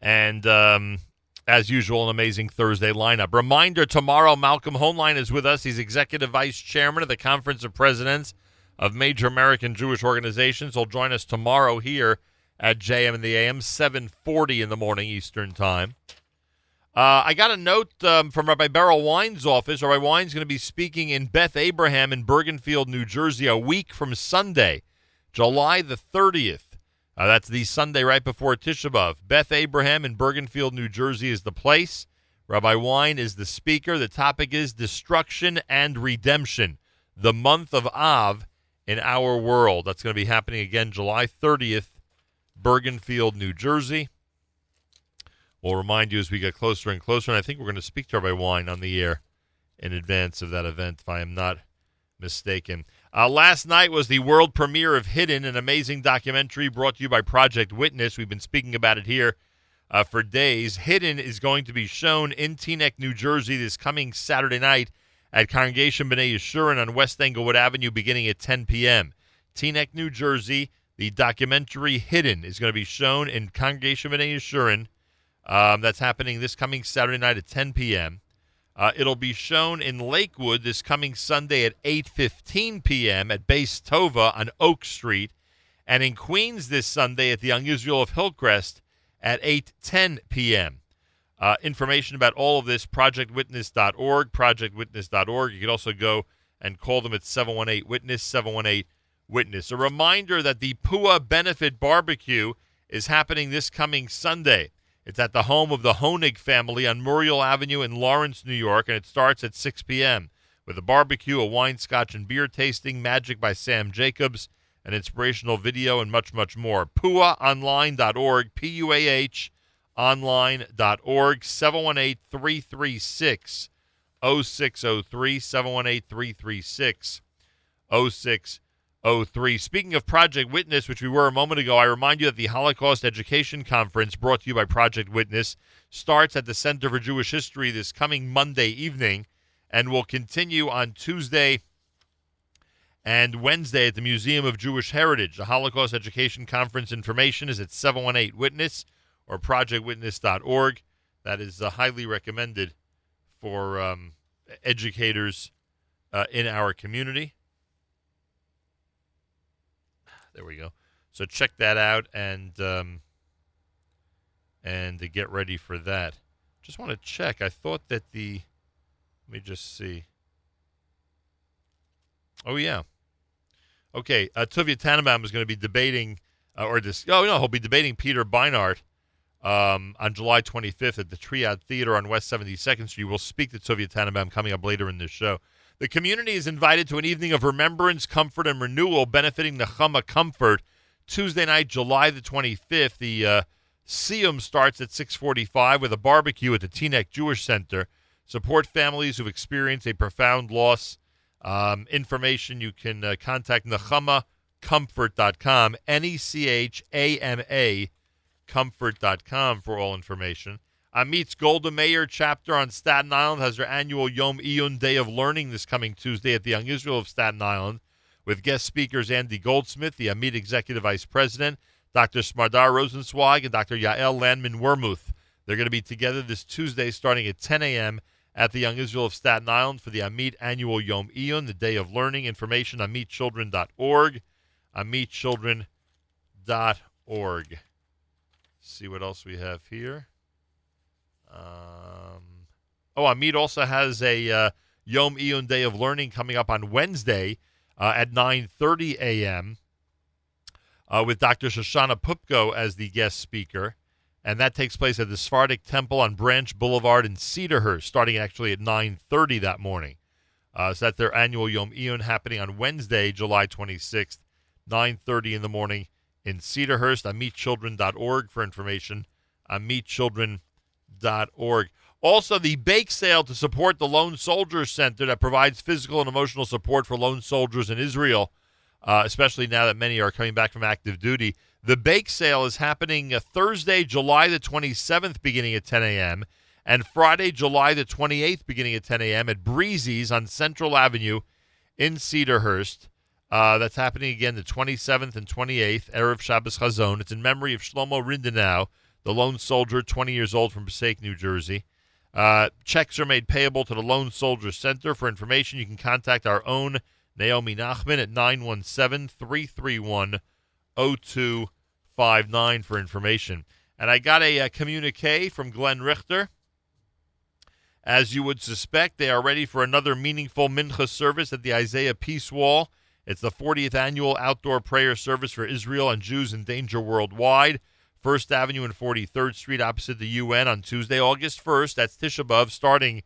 And um, as usual, an amazing Thursday lineup. Reminder tomorrow, Malcolm Hoenlein is with us. He's executive vice chairman of the Conference of Presidents of Major American Jewish Organizations. He'll join us tomorrow here at JM in the AM, 740 in the morning Eastern Time. Uh, I got a note um, from Rabbi Berel Wein's office. Rabbi Wein's going to be speaking in Beth Abraham in Bergenfield, New Jersey, a week from Sunday, July the 30th. Uh, that's the Sunday right before Tisha B'Av. Beth Abraham in Bergenfield, New Jersey is the place. Rabbi Wein is the speaker. The topic is destruction and redemption, the month of Av in our world. That's going to be happening again July 30th, Bergenfield, New Jersey. We'll remind you as we get closer and closer, and I think we're going to speak to Rabbi Wein on the air in advance of that event, if I am not mistaken. Uh, last night was the world premiere of Hidden, an amazing documentary brought to you by Project Witness. We've been speaking about it here uh, for days. Hidden is going to be shown in Teaneck, New Jersey this coming Saturday night at Congregation B'nai Yeshurun on West Englewood Avenue beginning at 10 p.m. Teaneck, New Jersey, the documentary Hidden is going to be shown in Congregation B'nai Yeshurun. Um, that's happening this coming Saturday night at 10 p.m. Uh, it'll be shown in Lakewood this coming Sunday at 8:15 p.m. at Base Tova on Oak Street, and in Queens this Sunday at the Israel of Hillcrest at 8:10 p.m. Uh, information about all of this, projectwitness.org, projectwitness.org. You can also go and call them at 718-WITNESS, 718-WITNESS. A reminder that the Puah Benefit Barbecue is happening this coming Sunday. It's at the home of the Honig family on Muriel Avenue in Lawrence, New York, and it starts at 6 p.m. with a barbecue, a wine, scotch, and beer tasting, magic by Sam Jacobs, an inspirational video, and much, much more. PuahOnline.org, P-U-A-H online.org, 718-336 0603, 718-336 0603. Speaking of Project Witness, which we were a moment ago, I remind you that the Holocaust Education Conference brought to you by Project Witness starts at the Center for Jewish History this coming Monday evening and will continue on Tuesday and Wednesday at the Museum of Jewish Heritage. The Holocaust Education Conference information is at 718 Witness or projectwitness.org. That is uh, highly recommended for um, educators uh, in our community. There we go. So check that out and um, and to get ready for that. Just want to check. I thought that the let me just see. Oh yeah. Okay, uh, Tuvia Tenenbom is going to be debating, uh, or this. Oh no, he'll be debating Peter Beinart um, on July 25th at the Triad Theater on West 72nd Street. We'll speak to Tuvia Tenenbom coming up later in this show. The community is invited to an evening of remembrance, comfort, and renewal benefiting Nechama Comfort Tuesday night, July the 25th. The uh, Siyum starts at 645 with a barbecue at the Teaneck Jewish Center. Support families who've experienced a profound loss. Um, information you can uh, contact nechamacomfort.com, N E C H A M A comfort.com for all information. Uh, Amit's Golda Meir chapter on Staten Island has their annual Yom Iyun Day of Learning this coming Tuesday at the Young Israel of Staten Island with guest speakers Andy Goldsmith, the Amit Executive Vice President, Dr. Smadar Rosensweig, and Dr. Yael Landman Wormuth. They're going to be together this Tuesday starting at 10 a.m. at the Young Israel of Staten Island for the Amit Annual Yom Iyun, the Day of Learning. Information, amitchildren.org, amitchildren.org. See what else we have here. Um, oh, Amit also has a uh, Yom Iyun Day of Learning coming up on Wednesday uh, at 9.30 a.m. Uh, with Dr. Shoshana Pupko as the guest speaker. And that takes place at the Sephardic Temple on Branch Boulevard in Cedarhurst, starting actually at 9.30 that morning. Uh, so that's their annual Yom Iyun happening on Wednesday, July 26th, 9.30 in the morning in Cedarhurst. AmitChildren.org for information. AmitChildren.org. Also, the bake sale to support the Lone Soldiers Center that provides physical and emotional support for lone soldiers in Israel, uh, especially now that many are coming back from active duty. The bake sale is happening uh, Thursday, July the 27th, beginning at 10 a.m., and Friday, July the 28th, beginning at 10 a.m. at Breezy's on Central Avenue in Cedarhurst. Uh, that's happening again the 27th and 28th, Erev Shabbos Chazon. It's in memory of Shlomo Rindenau, the lone soldier, 20 years old from Passaic, New Jersey. Uh, checks are made payable to the Lone Soldier Center. For information, you can contact our own Naomi Nachman at 917 331 0259 for information. And I got a, a communique from Glenn Richter. As you would suspect, they are ready for another meaningful Mincha service at the Isaiah Peace Wall. It's the 40th annual outdoor prayer service for Israel and Jews in danger worldwide. First Avenue and 43rd Street opposite the UN on Tuesday, August 1st. That's Tisha B'Av, starting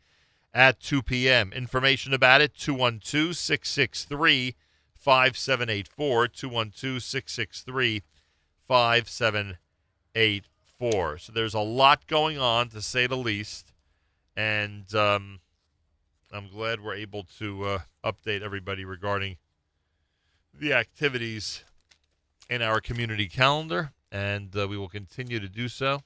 at 2 p.m. Information about it 212 663 5784. 212 663 5784. So there's a lot going on, to say the least. And um, I'm glad we're able to uh, update everybody regarding the activities in our community calendar. And uh, we will continue to do so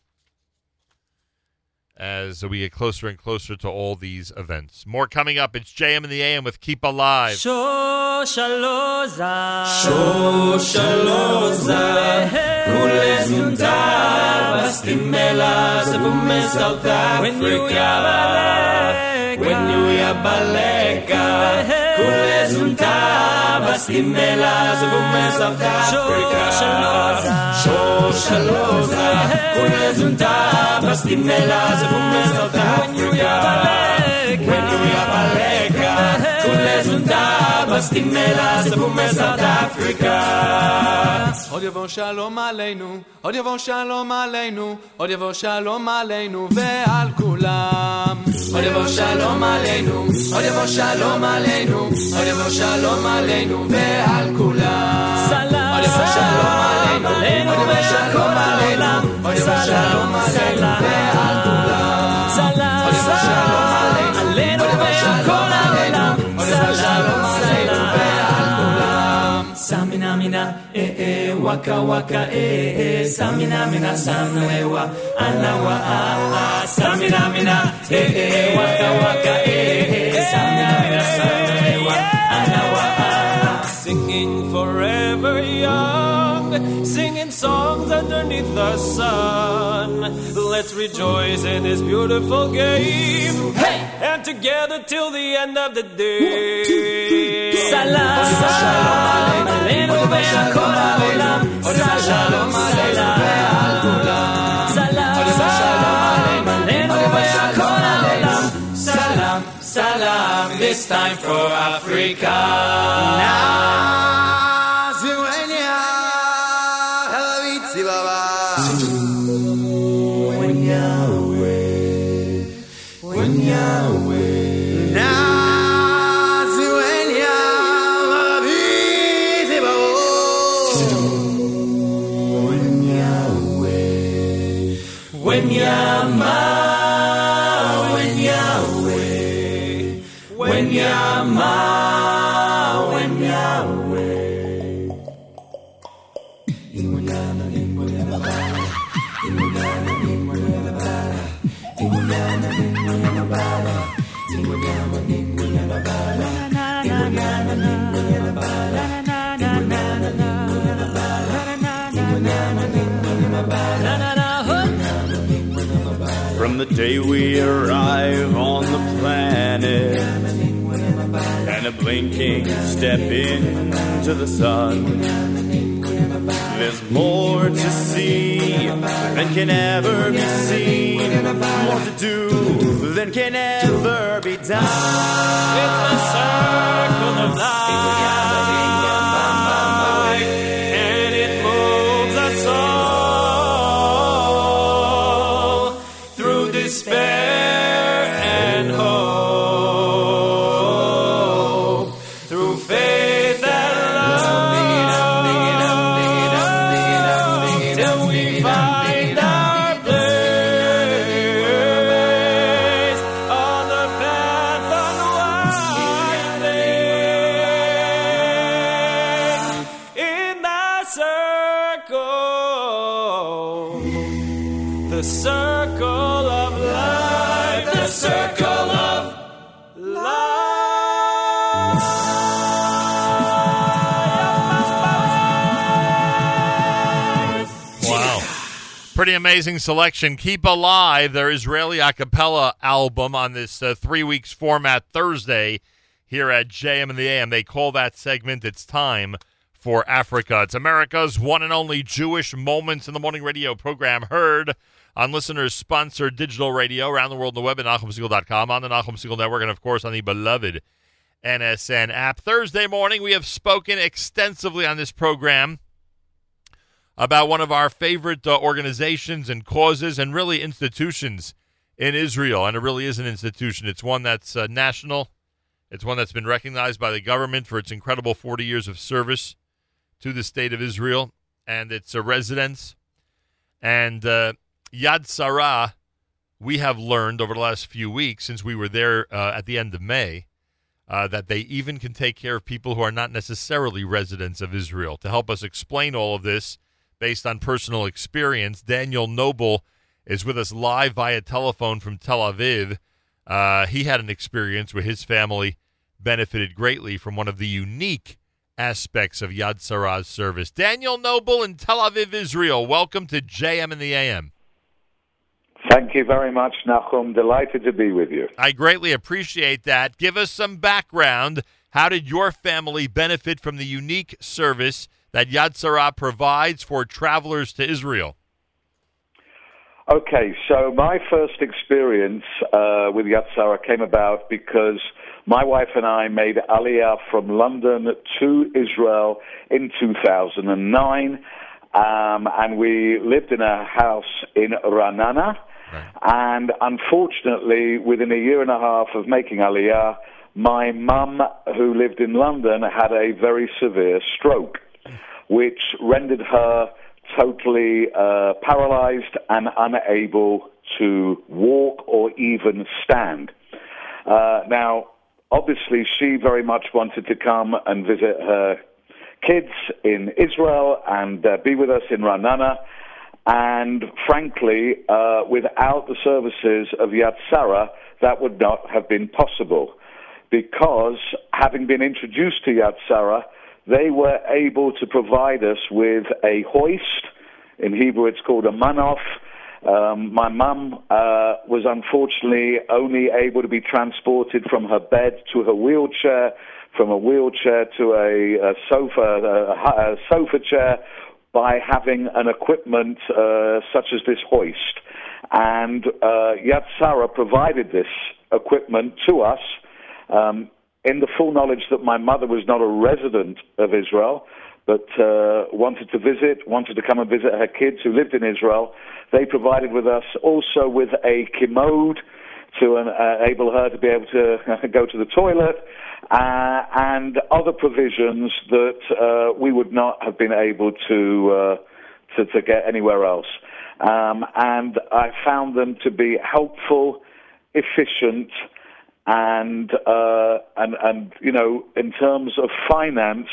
as we get closer and closer to all these events. More coming up. It's JM in the AM with Kippalive. Shoshaloza Shoshaloza Kule zunta Bastimela Zavume South When you Africa When you yabaleka Zunta Bastimela Zavume South Africa Shoshaloza Kule zunta Bastimela Zavume South Africa When you sulle suntava, stimmela se come South Africa. Od yavo shalom aleinu, od yavo shalom aleinu, od yavo shalom aleinu ve'al kulam. Od yavo shalom aleinu, od yavo shalom aleinu, od yavo shalom aleinu ve'al kulam. Salam, od yavo shalom aleinu, od yavo shalom aleinu, od yavo shalom aleinu. Mina eh eh waka waka eh eh Samina mina samnewa anawa ah ah Samina mina eh eh waka waka eh eh Samina mina samnewa anawa ah ah Singing forever young, singing songs underneath the sun. Let's rejoice in this beautiful game. Hey! And together till the end of the day. Salam, salam this time for Africa. When The day we arrive on the planet. And a blinking step into the sun, there's more to see than can ever be seen, more to do than can ever be done. It's a circle of life, amazing selection. Kippalive, their Israeli a cappella album on this uh, three weeks format Thursday here at JM and the AM. They call that segment It's Time for Africa. It's America's one and only Jewish Moments in the Morning radio program heard on listeners sponsored digital radio around the world on the web at NachumSegal.com, on the Nachum Segal Network, and of course on the beloved NSN app. Thursday morning, we have spoken extensively on this program about one of our favorite uh, organizations and causes and really institutions in Israel. And it really is an institution. It's one that's uh, national, it's one that's been recognized by the government for its incredible 40 years of service to the state of Israel and its uh, residents. And uh, Yad Sarah, we have learned over the last few weeks since we were there uh, at the end of May uh, that they even can take care of people who are not necessarily residents of Israel. To help us explain all of this based on personal experience, Daniel Knobil is with us live via telephone from Tel Aviv. Uh, he had an experience where his family benefited greatly from one of the unique aspects of Yad Sarah's service. Daniel Knobil in Tel Aviv, Israel. Welcome to JM in the AM. Thank you very much, Nachum. Delighted to be with you. I greatly appreciate that. Give us some background. How did your family benefit from the unique service that Yad Sarah provides for travelers to Israel? Okay, so my first experience uh, with Yad Sarah came about because my wife and I made Aliyah from London to Israel in 2009, um, and we lived in a house in Ra'anana. And unfortunately, within a year and a half of making Aliyah, my mum, who lived in London, had a very severe stroke, which rendered her totally uh, paralyzed and unable to walk or even stand. Uh, now, obviously, she very much wanted to come and visit her kids in Israel and uh, be with us in Ra'anana. And frankly, uh, without the services of Yad Sarah, that would not have been possible. Because having been introduced to Yad Sarah, they were able to provide us with a hoist. In Hebrew, it's called a manoff. Um, my mum uh, was unfortunately only able to be transported from her bed to her wheelchair, from a wheelchair to a, a sofa, a, a sofa chair, by having an equipment uh, such as this hoist. And uh, Yad Sarah provided this equipment to us um, in the full knowledge that my mother was not a resident of Israel, but uh, wanted to visit, wanted to come and visit her kids who lived in Israel. They provided with us also with a commode to uh, enable her to be able to go to the toilet, uh, and other provisions that uh, we would not have been able to, uh, to, to get anywhere else. Um, and I found them to be helpful, efficient, and uh, and and you know, in terms of finance,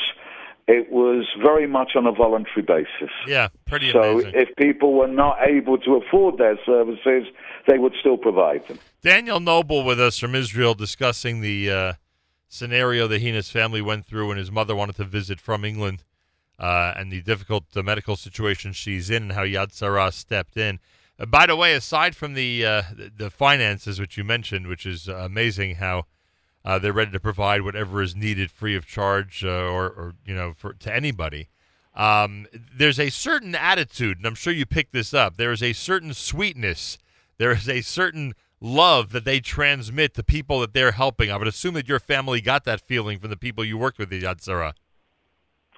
it was very much on a voluntary basis. Yeah, pretty so amazing. if people were not able to afford their services, they would still provide them. Daniel Knobil with us from Israel discussing the uh, scenario that he and his family went through when his mother wanted to visit from England uh, and the difficult uh, medical situation she's in and how Yad Sarah stepped in. Uh, by the way, aside from the uh, the- finances which you mentioned, which is uh, amazing how uh, they're ready to provide whatever is needed free of charge uh, or, or you know for to anybody. Um, there's a certain attitude, and I'm sure you picked this up. There is a certain sweetness. There is a certain love that they transmit to people that they're helping. I would assume that your family got that feeling from the people you worked with at Yad Sarah.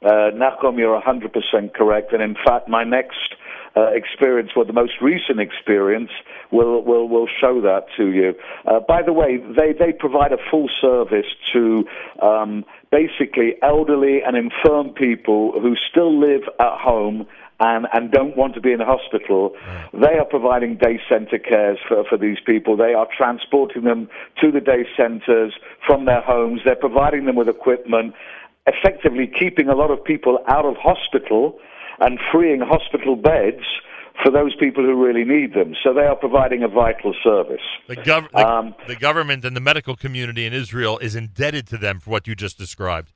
Uh, Nachum, you're 100% correct. And in fact, my next uh, experience, or the most recent experience, will, will, will show that to you. Uh, by the way, they, they provide a full service to um, basically elderly and infirm people who still live at home and, and don't want to be in a hospital, they are providing day center cares for, for these people. They are transporting them to the day centers from their homes. They're providing them with equipment, effectively keeping a lot of people out of hospital and freeing hospital beds for those people who really need them. So they are providing a vital service. The, gov- the, Um, the government and the medical community in Israel is indebted to them for what you just described.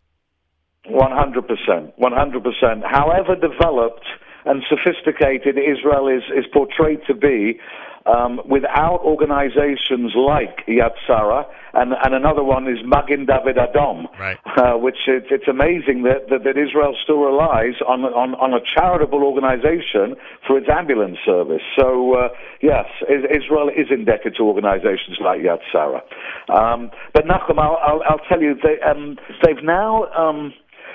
One hundred percent, one hundred percent. However developed and sophisticated Israel is is portrayed to be, um, without organizations like Yad Sarah, and, and another one is Magen David Adom, right. uh, which it's, it's amazing that, that, that Israel still relies on, on, on a charitable organization for its ambulance service. So, uh, yes, is, Israel is indebted to organizations like Yad Sarah. Um, but Nachum, I'll, I'll, I'll tell you, they, um, they've now.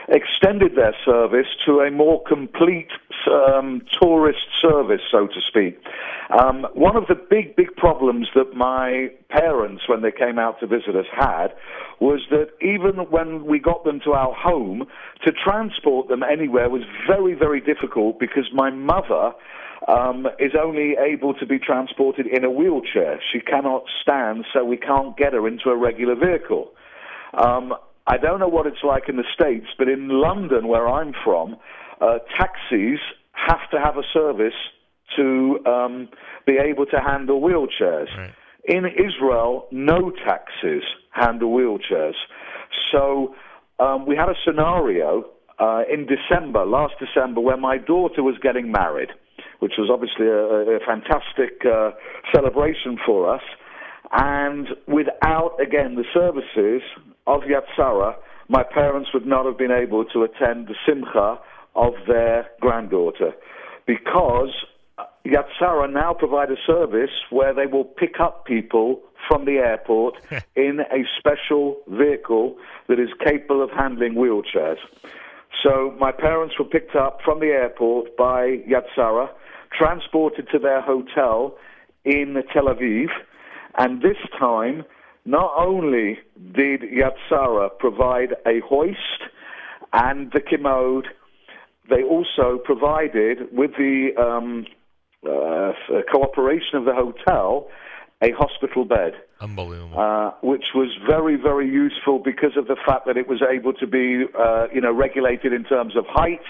Extended their service to a more complete um, tourist service, so to speak. Um, one of the big, big problems that my parents, when they came out to visit us, had was that even when we got them to our home, to transport them anywhere was very, very difficult because my mother um, is only able to be transported in a wheelchair. She cannot stand, so we can't get her into a regular vehicle. Um, I don't know what it's like in the States, but in London, where I'm from, uh, taxis have to have a service to um, be able to handle wheelchairs. In Israel, no taxis handle wheelchairs. So um, we had a scenario uh, in December, last December, where my daughter was getting married, which was obviously a, a fantastic uh, celebration for us. And without, again, the services of Yad Sarah, my parents would not have been able to attend the simcha of their granddaughter because Yad Sarah now provide a service where they will pick up people from the airport in a special vehicle that is capable of handling wheelchairs. So my parents were picked up from the airport by Yad Sarah, transported to their hotel in Tel Aviv, and this time, not only did Yad Sarah provide a hoist and the commode, they also provided, with the um, uh, cooperation of the hotel, a hospital bed. Unbelievable. Uh, which was very, very useful because of the fact that it was able to be, uh, you know, regulated in terms of height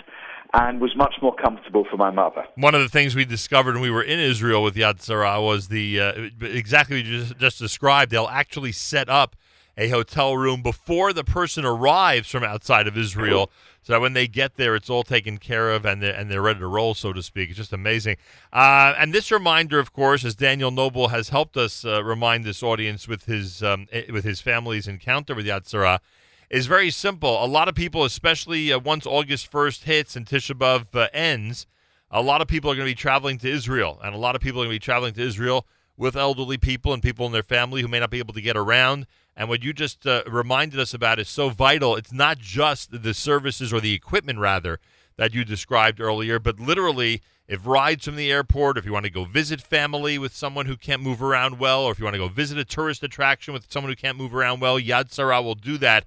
and was much more comfortable for my mother. One of the things we discovered when we were in Israel with Yad Sarah was the uh, exactly what you just, just described. They'll actually set up a hotel room before the person arrives from outside of Israel, so that when they get there, it's all taken care of and they're, and they're ready to roll, so to speak. It's just amazing. Uh, and this reminder, of course, as Daniel Knobil has helped us uh, remind this audience with his um, eh, with his family's encounter with Yad Sarah, is very simple. A lot of people, especially uh, once August 1st hits and Tisha B'Av uh, ends, a lot of people are going to be traveling to Israel, and a lot of people are going to be traveling to Israel with elderly people and people in their family who may not be able to get around. And what you just uh, reminded us about is so vital. It's not just the services or the equipment, rather, that you described earlier, but literally, if rides from the airport, if you want to go visit family with someone who can't move around well, or if you want to go visit a tourist attraction with someone who can't move around well, Yad Sarah will do that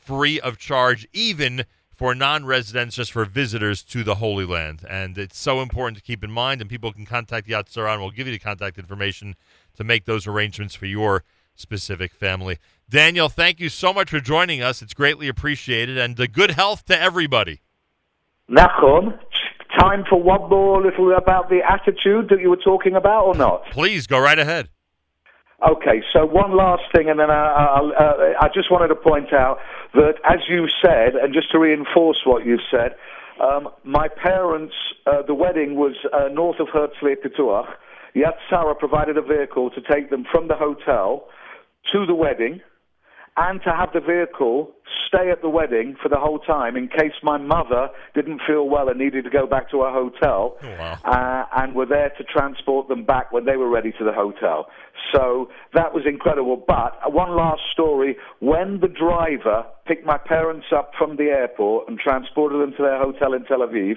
free of charge, even for non residents, just for visitors to the Holy Land. And it's so important to keep in mind, and people can contact Yad Sarah, and we'll give you the contact information to make those arrangements for your specific family. Daniel, thank you so much for joining us. It's greatly appreciated, and uh, good health to everybody. Nachum, time for one more little about the attitude that you were talking about, or not? Please go right ahead. Okay, so one last thing, and then I, I, uh, I just wanted to point out that, as you said, and just to reinforce what you said, um, my parents, uh, the wedding was uh, north of Herzliya. Yad Sarah provided a vehicle to take them from the hotel to the wedding and to have the vehicle stay at the wedding for the whole time in case my mother didn't feel well and needed to go back to her hotel uh, and were there to transport them back when they were ready to the hotel. So that was incredible. But uh, one last story. When the driver picked my parents up from the airport and transported them to their hotel in Tel Aviv,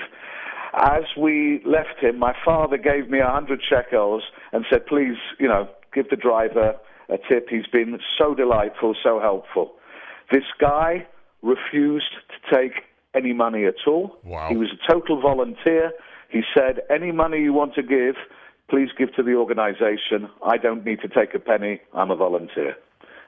as we left him, my father gave me a hundred shekels and said, please, you know, give the driver a tip. He's been so delightful, so helpful. This guy refused to take any money at all. Wow. He was a total volunteer. He said, any money you want to give, please give to the organization. I don't need to take a penny. I'm a volunteer.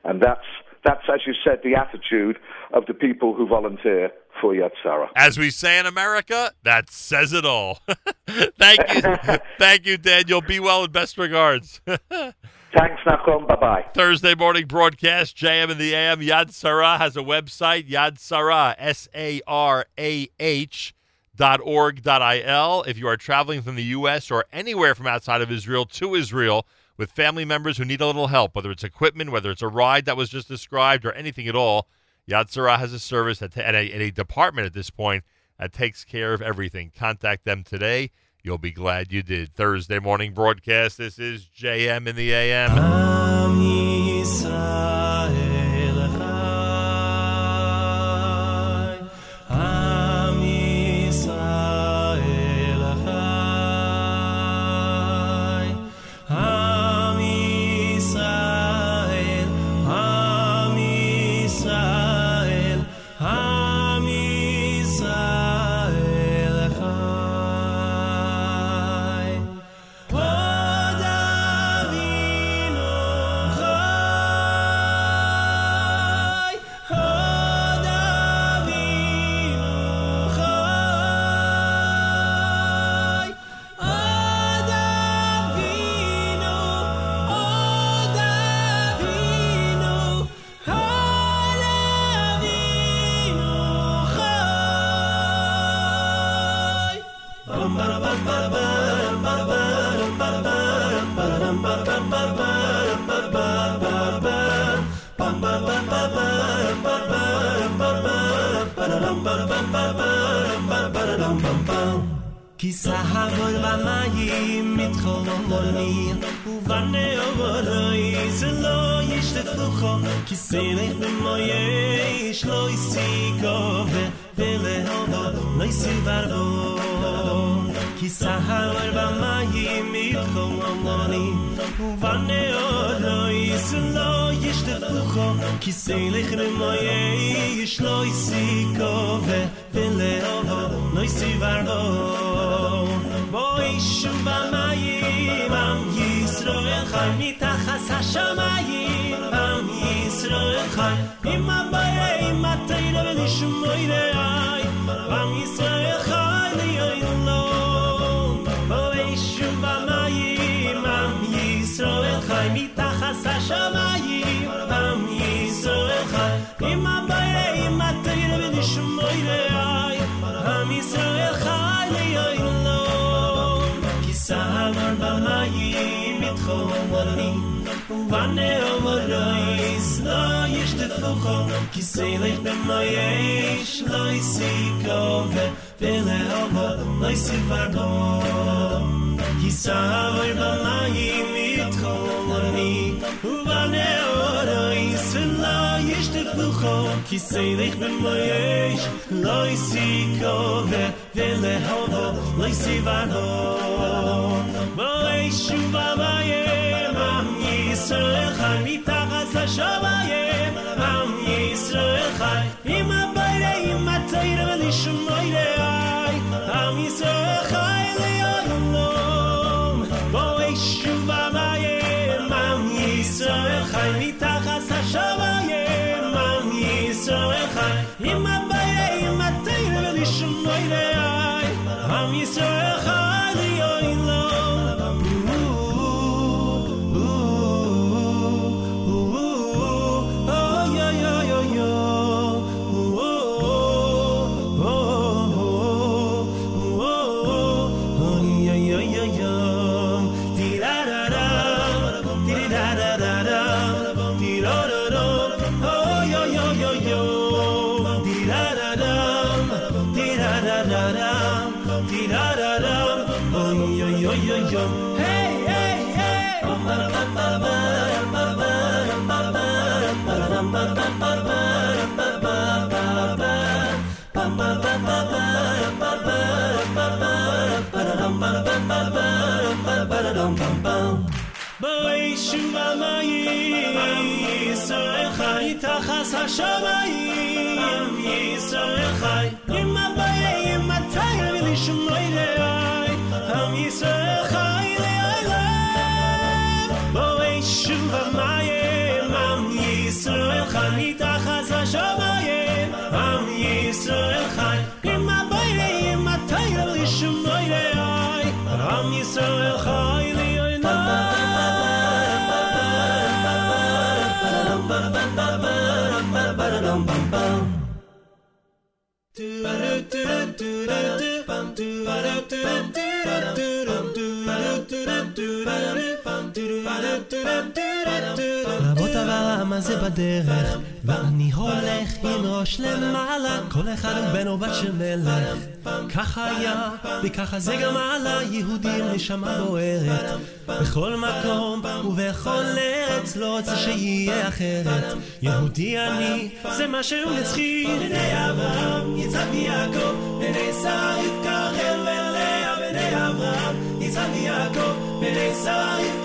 And that's, that's, as you said, the attitude of the people who volunteer for Yad Sarah. As we say in America, that says it all. thank you, thank you, Daniel. Be well and best regards. Thanks, Nachum. Bye bye. Thursday morning broadcast, JM in the AM. Yad Sarah has a website, Yad Sarah, S A R A H dot org dot il. If you are traveling from the U.S. or anywhere from outside of Israel to Israel with family members who need a little help, whether it's equipment, whether it's a ride that was just described, or anything at all, Yad Sarah has a service that and, a, and a department at this point that takes care of everything. Contact them today. You'll be glad you did. Thursday morning broadcast. This is JM in the AM. ki sahavol va mayim mit kholomoni u van ne ovoroy zlo ish te tukho ki sene ne moye ish lo isikove vele hova lo isivarvo ki sahavol va mayim mit kholomoni u van ne ovoroy zlo ki sene ne moye ish lo vele hova lo isivarvo חי מתחת השמיים, עם ישראל חי ובנה אומרויס לא ישתפוכו כיסאלך במייש לא יסיקו ולהובו לא יסיברו כיסאמר במים מתחוללים ובנה אומרויס לא ישתפוכו כיסאלך במייש לא יסיקו ולהובו לא יסיברו בואי שוב אביים, se ramit à raza השמיים, ישראל חי. עם הבעיה, עם התאיר ולשמוי רעי, עם ישראל חי לעולם. בואי שוב המים, עם ישראל חי מתחת השמיים, אבל למה זה בדרך ואני הולך עם ראש למעלה כל אחד הוא בן או בת של מלך. ככה היה וככה זה גם עלה יהודים נשמה בוערת. בכל מקום ובכל ארץ לא רוצה שיהיה אחרת. יהודי אני זה מה שהוא נצחי. בני אברהם יצחק ויעקב בני שרה רבקה חבל לאה בני אברהם יצחק ויעקב בני שרה רבקה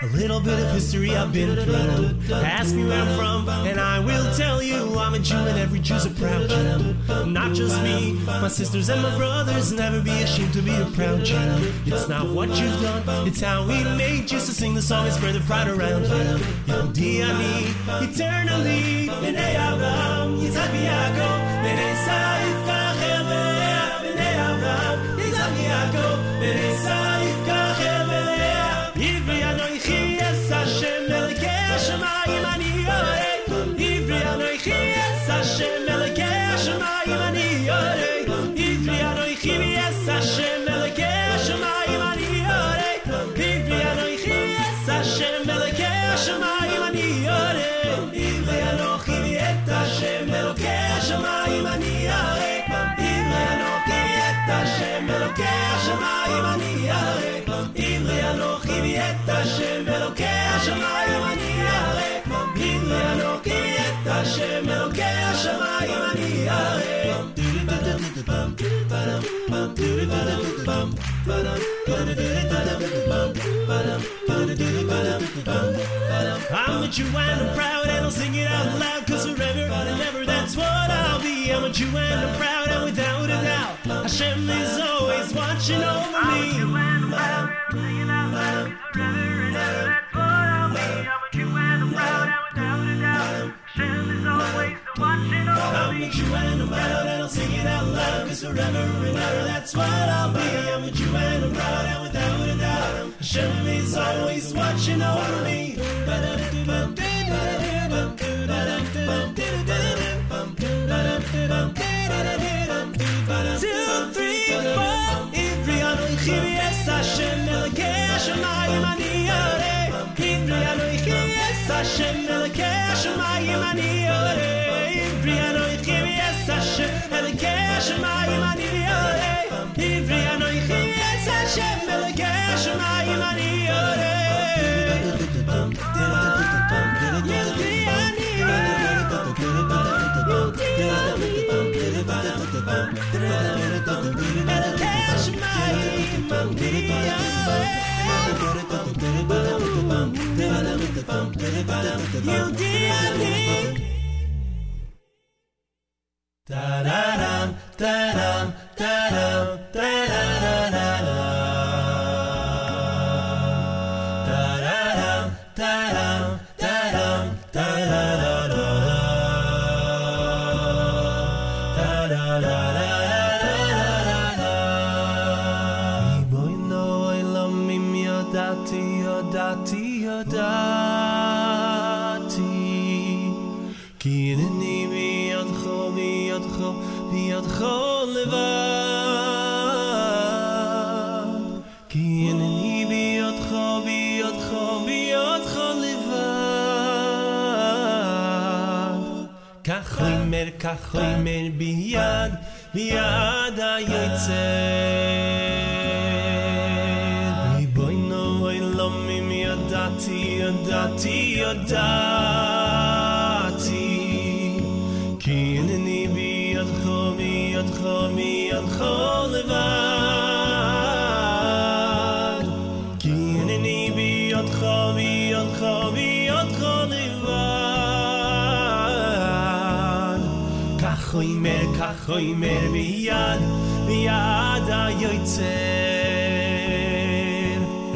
A little bit of history I've been through. Ask me where I'm from, and I will tell you I'm a Jew, and every Jew's a proud Jew. Not just me, my sisters and my brothers never be ashamed to be a proud Jew. It's not what you've done, it's how we made you. to sing the song and spread the pride around you. Yehudi ani, eternally, B'nai Abraham, Yitzhak Yaakov, B'nai I'm a Jew and I'm proud and I'll sing it out loud Cause forever and ever that's what I'll be. I'm a Jew and I'm proud and without a doubt Hashem is always watching over me. I'm a Jew and I'm proud and I'll sing it out loud Cause forever and ever that's what I'll be I'm a Jew and I'm proud and without a doubt Hashem is always watching over me Yehudi ani Da-da-dum, da-dum, da-dum, da-da-da-da-da. Da-da-dum, כך אומר ביד ביד היוצר ריבונו עולמים ידעתי ידעתי ידעתי koi mer mi yad mi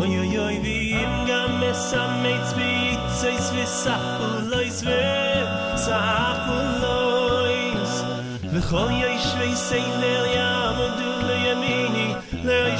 oy oy oy vim gam es a mit vi tsays vi sap lois vi sap lois ve khoy ye shvey sey ler yam du le yemini ler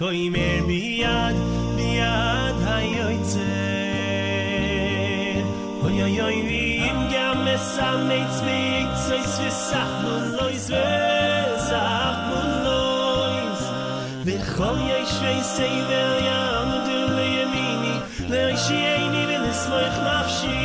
koi mer biad biad hayoyce oy oy oy im gam sam mit mit so is wir sach nu lois we sach nu lois vi khoy ey shvei sei vel yam du le yemini le shi ey ni vel smoy khnafshi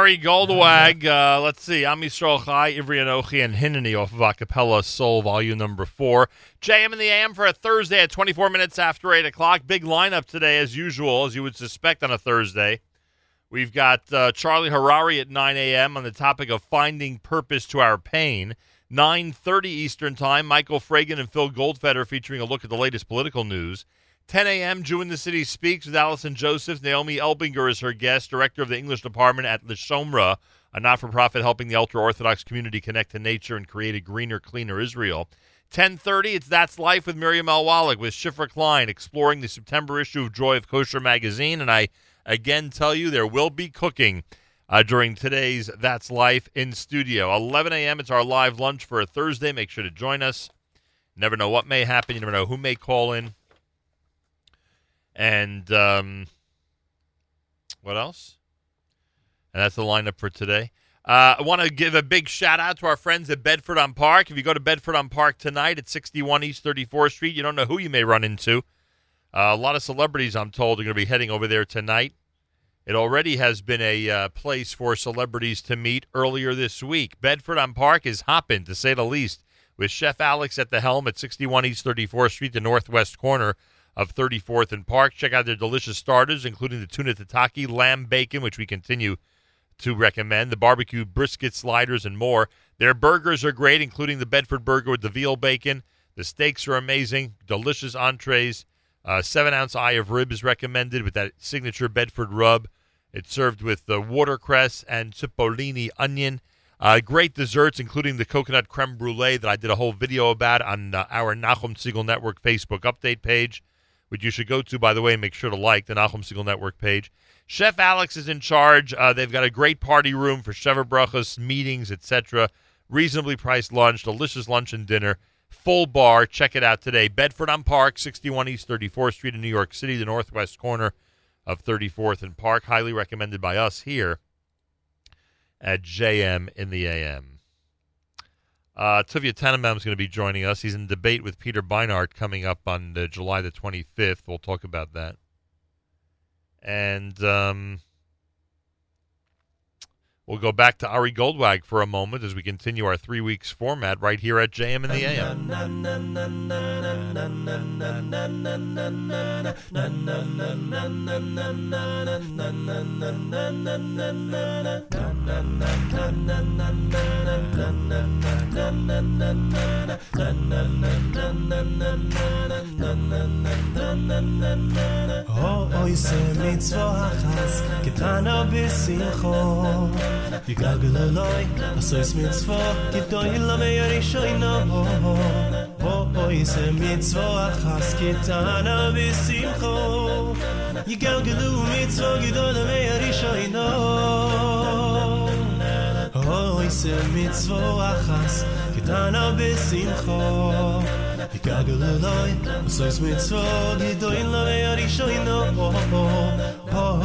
Ari Goldwag, uh, let's see, Am Yisrael Chai, Ivri Anochi, and Hineni off of Acapella Soul, volume number four. JM in the AM for a Thursday at 24 minutes after 8 o'clock. Big lineup today, as usual, as you would suspect on a Thursday. We've got uh, Charlie Harary at 9 a.m. on the topic of finding purpose to our pain. 9.30 Eastern Time, Michael Fragin and Phil Goldfeder featuring a look at the latest political news. 10 a.m., Jew in the City Speaks with Allison Joseph. Naomi Elbinger is her guest, director of the English department at Leshomra, a not-for-profit helping the ultra-Orthodox community connect to nature and create a greener, cleaner Israel. 10.30, it's That's Life with Miriam L. Wallach with Shifra Klein, exploring the September issue of Joy of Kosher magazine. And I again tell you there will be cooking uh, during today's That's Life in studio. 11 a.m., it's our live lunch for a Thursday. Make sure to join us. Never know what may happen. You never know who may call in. And um, what else? And that's the lineup for today. Uh, I want to give a big shout out to our friends at Bedford on Park. If you go to Bedford on Park tonight at 61 East 34th Street, you don't know who you may run into. Uh, a lot of celebrities, I'm told, are going to be heading over there tonight. It already has been a uh, place for celebrities to meet earlier this week. Bedford on Park is hopping, to say the least, with Chef Alex at the helm at 61 East 34th Street, the northwest corner of 34th and Park. Check out their delicious starters, including the tuna tataki, lamb bacon, which we continue to recommend, the barbecue brisket sliders, and more. Their burgers are great, including the Bedford burger with the veal bacon. The steaks are amazing, delicious entrees. Uh, seven ounce eye of rib is recommended with that signature Bedford rub. It's served with the watercress and cipollini onion. Uh, great desserts, including the coconut creme brulee that I did a whole video about on uh, our Nachum Segal Network Facebook update page, which you should go to, by the way, make sure to like the Nachum Segal Network page. Chef Alex is in charge. Uh, they've got a great party room for Sheva Brachas, meetings, etc. Reasonably priced lunch, delicious lunch and dinner. Full bar. Check it out today. Bedford on Park, 61 East 34th Street in New York City, the northwest corner of 34th and Park. Highly recommended by us here at JM in the AM. Uh, Tuvia Tenenbom is going to be joining us. He's in debate with Peter Beinart coming up on uh, July the 25th. We'll talk about that. And um, we'll go back to Ari Goldwag for a moment as we continue our three weeks format right here at JM in the AM. Die glagel aloi, a sois mitzvah Gitoi lame yari shoyna ho ho Ho ho is a mitzvah achas kitana v'simcho Yigalgelu mitzvah gitoi lame yari shoyna Ho ho is a mitzvah achas kitana v'simcho קטנו בשמחו. יגלגלו מצווה, גדוי למי הראשונו.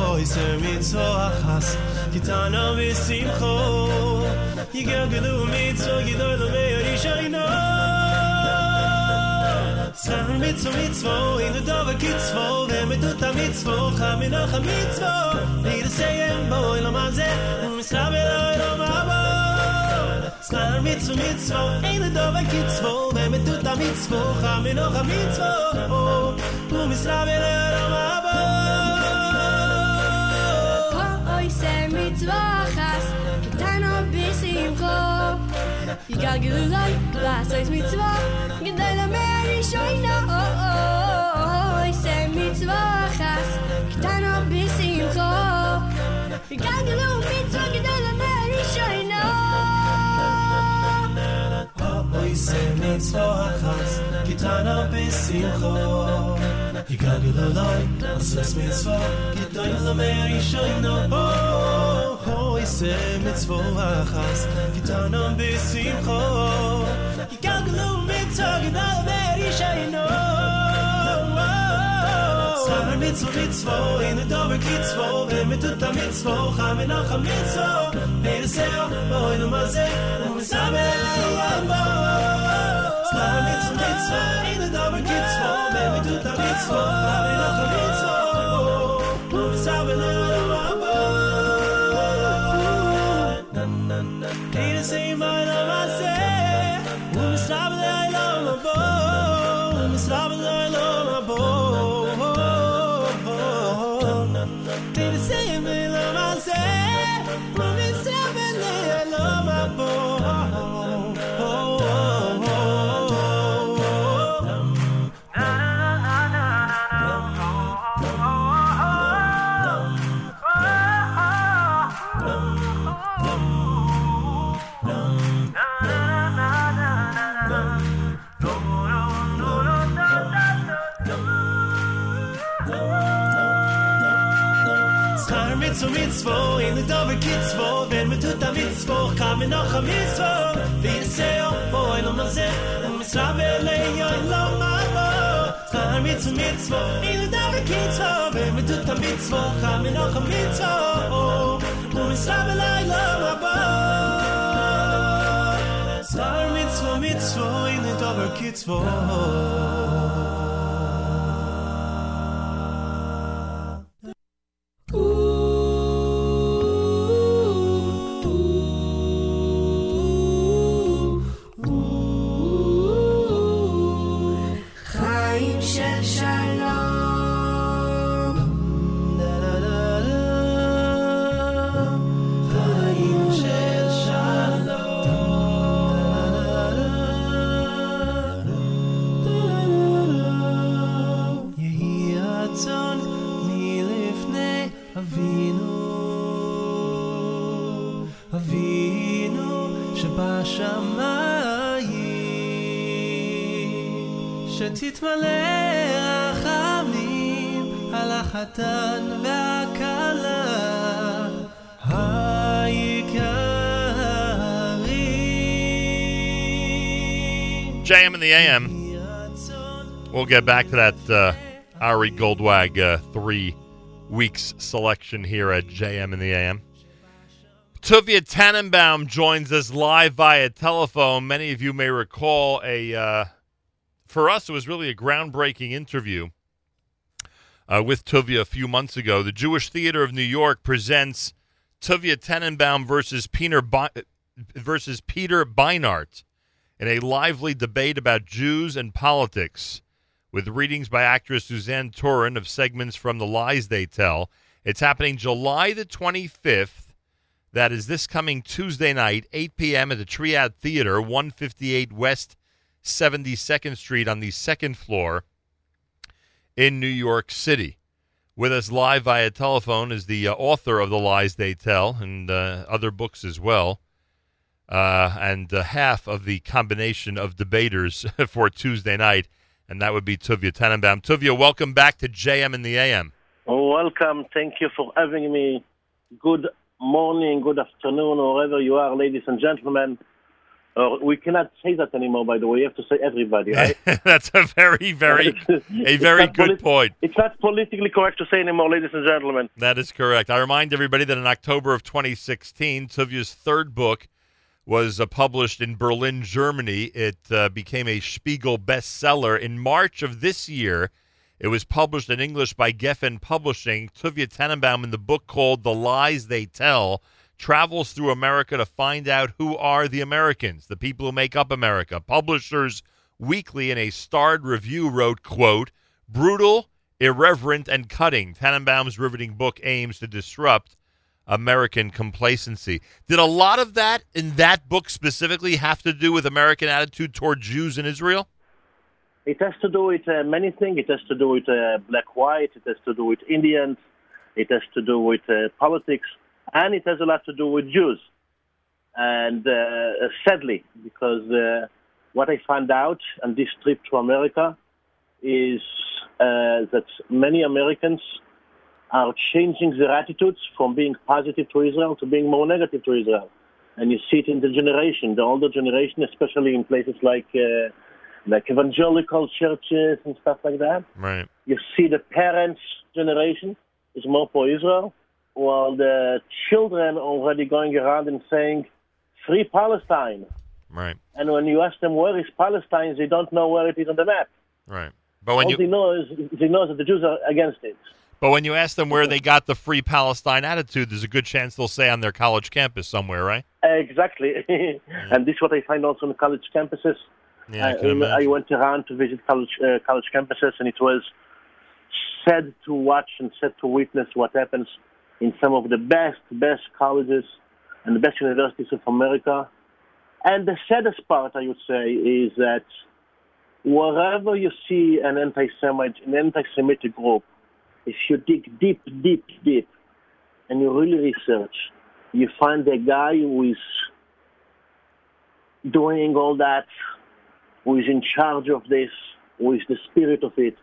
אוי זה מצווה אחס, קטנו בשמחו. יגלגל אלוהי, עשויס מצווה, גדוי למי הראשונו. אוי זה מצווה אחס, קטנו בשמחו. יגלגלו מצווה, גדוי למי הראשונו. Sar mitzvo mitzvo in the dove kitzvo Dem mit ut a mitzvo Cham in och a mitzvo Nid a seyem boi lo maze Um misra beloi lo mabo Sar mitzvo mitzvo in the dove kitzvo Dem mit ut a mitzvo Cham in och a mitzvo Um misra beloi lo mabo אוי זה מצווה אחס, קטנו בשמחו. יגלגל אולי לעשות מצווה, כדי למר ראשונו. אוי זה מצווה אחס, קטנו בשמחו. יגלגלו מצווה כדי למר ראשונו. אוי זה מצווה אחס, oise mitzvah achas kitana besimcho higadu leloi asas mitzvah gidoy lemer yishoyno oise mitzvah achas kitana besimcho higadu lemer yishoyno Sar mitzvo mitzvo in the dover kitzvo Vem mit tut a mitzvo Cham in och a mitzvo Beir seo boi no maze Um sabe yambo Sar mitzvo mitzvo in the dover kitzvo Vem mit tut a mitzvo tut a mitzvo Cham in och a mitzvo Wie seo boi lo maze Um misrabe le yoy lo mamo Schar mitzvo mitzvo in the dover kitzvo Wenn me tut a mitzvo Cham in och a mitzvo Um misrabe le lo mamo Schar mitzvo mitzvo in the dover מלא רחמים על החתן והכלה JM and the AM. We'll get back to that uh, Ari Goldwag uh, three weeks selection here at JM and the AM. Tuvia Tenenbom joins us live via telephone. Many of you may recall a uh, for us, it was really a groundbreaking interview uh, with Tuvia a few months ago. The Jewish Theater of New York presents Tuvia Tenenbom versus Peter, Bi- versus Peter Beinart in a lively debate about Jews and politics, with readings by actress Suzanne Turin of segments from The Lies They Tell. It's happening July the 25th. That is this coming Tuesday night, 8 p.m. at the Triad Theater, 158 West 72nd Street on the second floor in New York City. With us live via telephone is the uh, author of The Lies They Tell and uh, other books as well, uh, and uh, half of the combination of debaters for Tuesday night, and that would be Tuvia Tenenbom. Tuvia, welcome back to JM in the AM. Welcome. Thank you for having me. Good morning, good afternoon, wherever you are, ladies and gentlemen. Uh, we cannot say that anymore, by the way. You have to say everybody, right? That's a very, very, a very good polit- point. It's not politically correct to say anymore, ladies and gentlemen. That is correct. I remind everybody that in October of 2016, Tuvia's third book was uh, published in Berlin, Germany. It uh, became a Spiegel bestseller. In March of this year, it was published in English by Gefen Publishing. Tuvia Tenenbom, in the book called The Lies They Tell, travels through America to find out who are the Americans, the people who make up America. Publishers Weekly, in a starred review, wrote, quote, brutal, irreverent, and cutting. Tenenbom's riveting book aims to disrupt American complacency. Did a lot of that in that book specifically have to do with American attitude toward Jews in Israel? It has to do with uh, many things. It has to do with uh, black-white. It has to do with Indians. It has to do with uh, politics, and it has a lot to do with Jews. And uh, sadly, because uh, what I found out on this trip to America is uh, that many Americans are changing their attitudes from being positive to Israel to being more negative to Israel. And you see it in the generation, the older generation, especially in places like uh, like evangelical churches and stuff like that. Right. You see the parents' generation is more for Israel, while the children are already going around and saying, "Free Palestine." Right. And when you ask them where is Palestine, they don't know where it is on the map. Right. But when All you they know is they know that the Jews are against it. but when you ask them where they got the free Palestine attitude, there's a good chance they'll say on their college campus somewhere, right? Exactly, and this is what I find also on college campuses. Yeah, I Uh, imagine. I went around to visit college uh, college campuses, and it was sad to watch and sad to witness what happens in some of the best best colleges and the best universities of America. And the saddest part, I would say, is that wherever you see an anti-Semite, an anti-Semitic group, if you dig deep, deep, deep, and you really research, you find a guy who is doing all that, who is in charge of this, who is the spirit of it,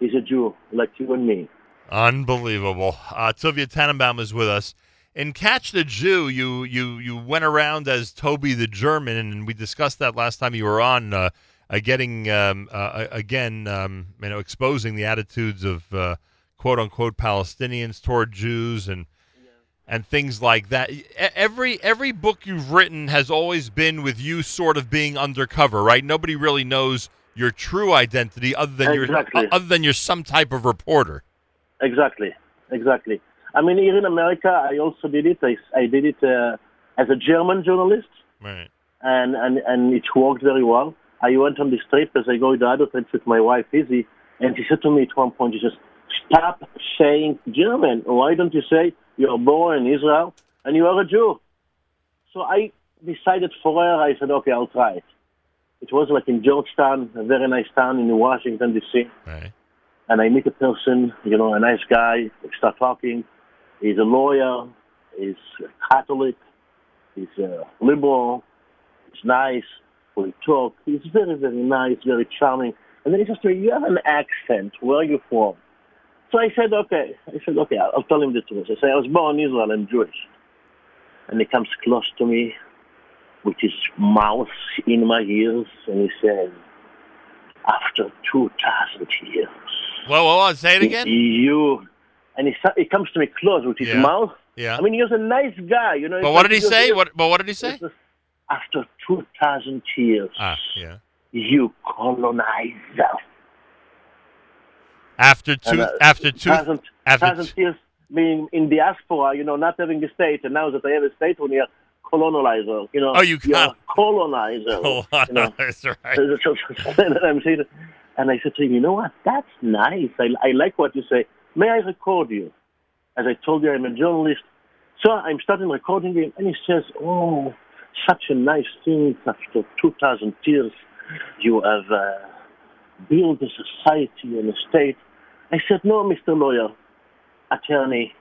is a Jew like you and me. Unbelievable. Uh, Tuvia Tenenbom is with us. In Catch the Jew, you you you went around as Toby the German, and we discussed that last time you were on. Uh, uh, getting um, uh, again, um, you know, exposing the attitudes of uh, quote unquote Palestinians toward Jews and and things like that. Every every book you've written has always been with you sort of being undercover, right? Nobody really knows your true identity other than Exactly. you're other than you're some type of reporter. Exactly, exactly. I mean, here in America, I also did it. I, I did it uh, as a German journalist, Right. and, and, and it worked very well. I went on this trip as I go to other trips with my wife, Izzy, and she said to me at one point, she says, stop saying German. Why don't you say you're born in Israel and you are a Jew? So I decided for her, I said, okay, I'll try it. It was like in Georgetown, a very nice town in Washington, D.C. Right. And I meet a person, you know, a nice guy. We start talking. He's a lawyer. He's Catholic. He's a liberal. He's nice. We talk. He's very, very nice, very charming. And then he says to me, you have an accent. Where are you from? So I said, okay. I said, okay, I'll, tell him the truth. I say, I was born in Israel. I'm Jewish. And he comes close to me with his mouth in my ears, and he says, after 2,000 years, Whoa, whoa, whoa, say it again. you, and he he comes to me close with his Yeah. mouth. Yeah. I mean, he was a nice guy, you know. But what did he say? What? But what did he say? After two thousand years, Ah, yeah. you colonize colonizer. After two, And, uh, after two, thousand, after thousand years being in diaspora, you know, not having a state, and now that I have a state, when you're colonizer, you know, Oh, you you're can't- colonizer. you know. That's right. and I'm saying, and I said to him, you know what? That's nice. I, I like what you say. May I record you? As I told you, I'm a journalist. So I'm starting recording him, and he says, oh, such a nice thing. After 2,000 years, you have uh, built a society and a state. I said, no, Mr. Lawyer, attorney,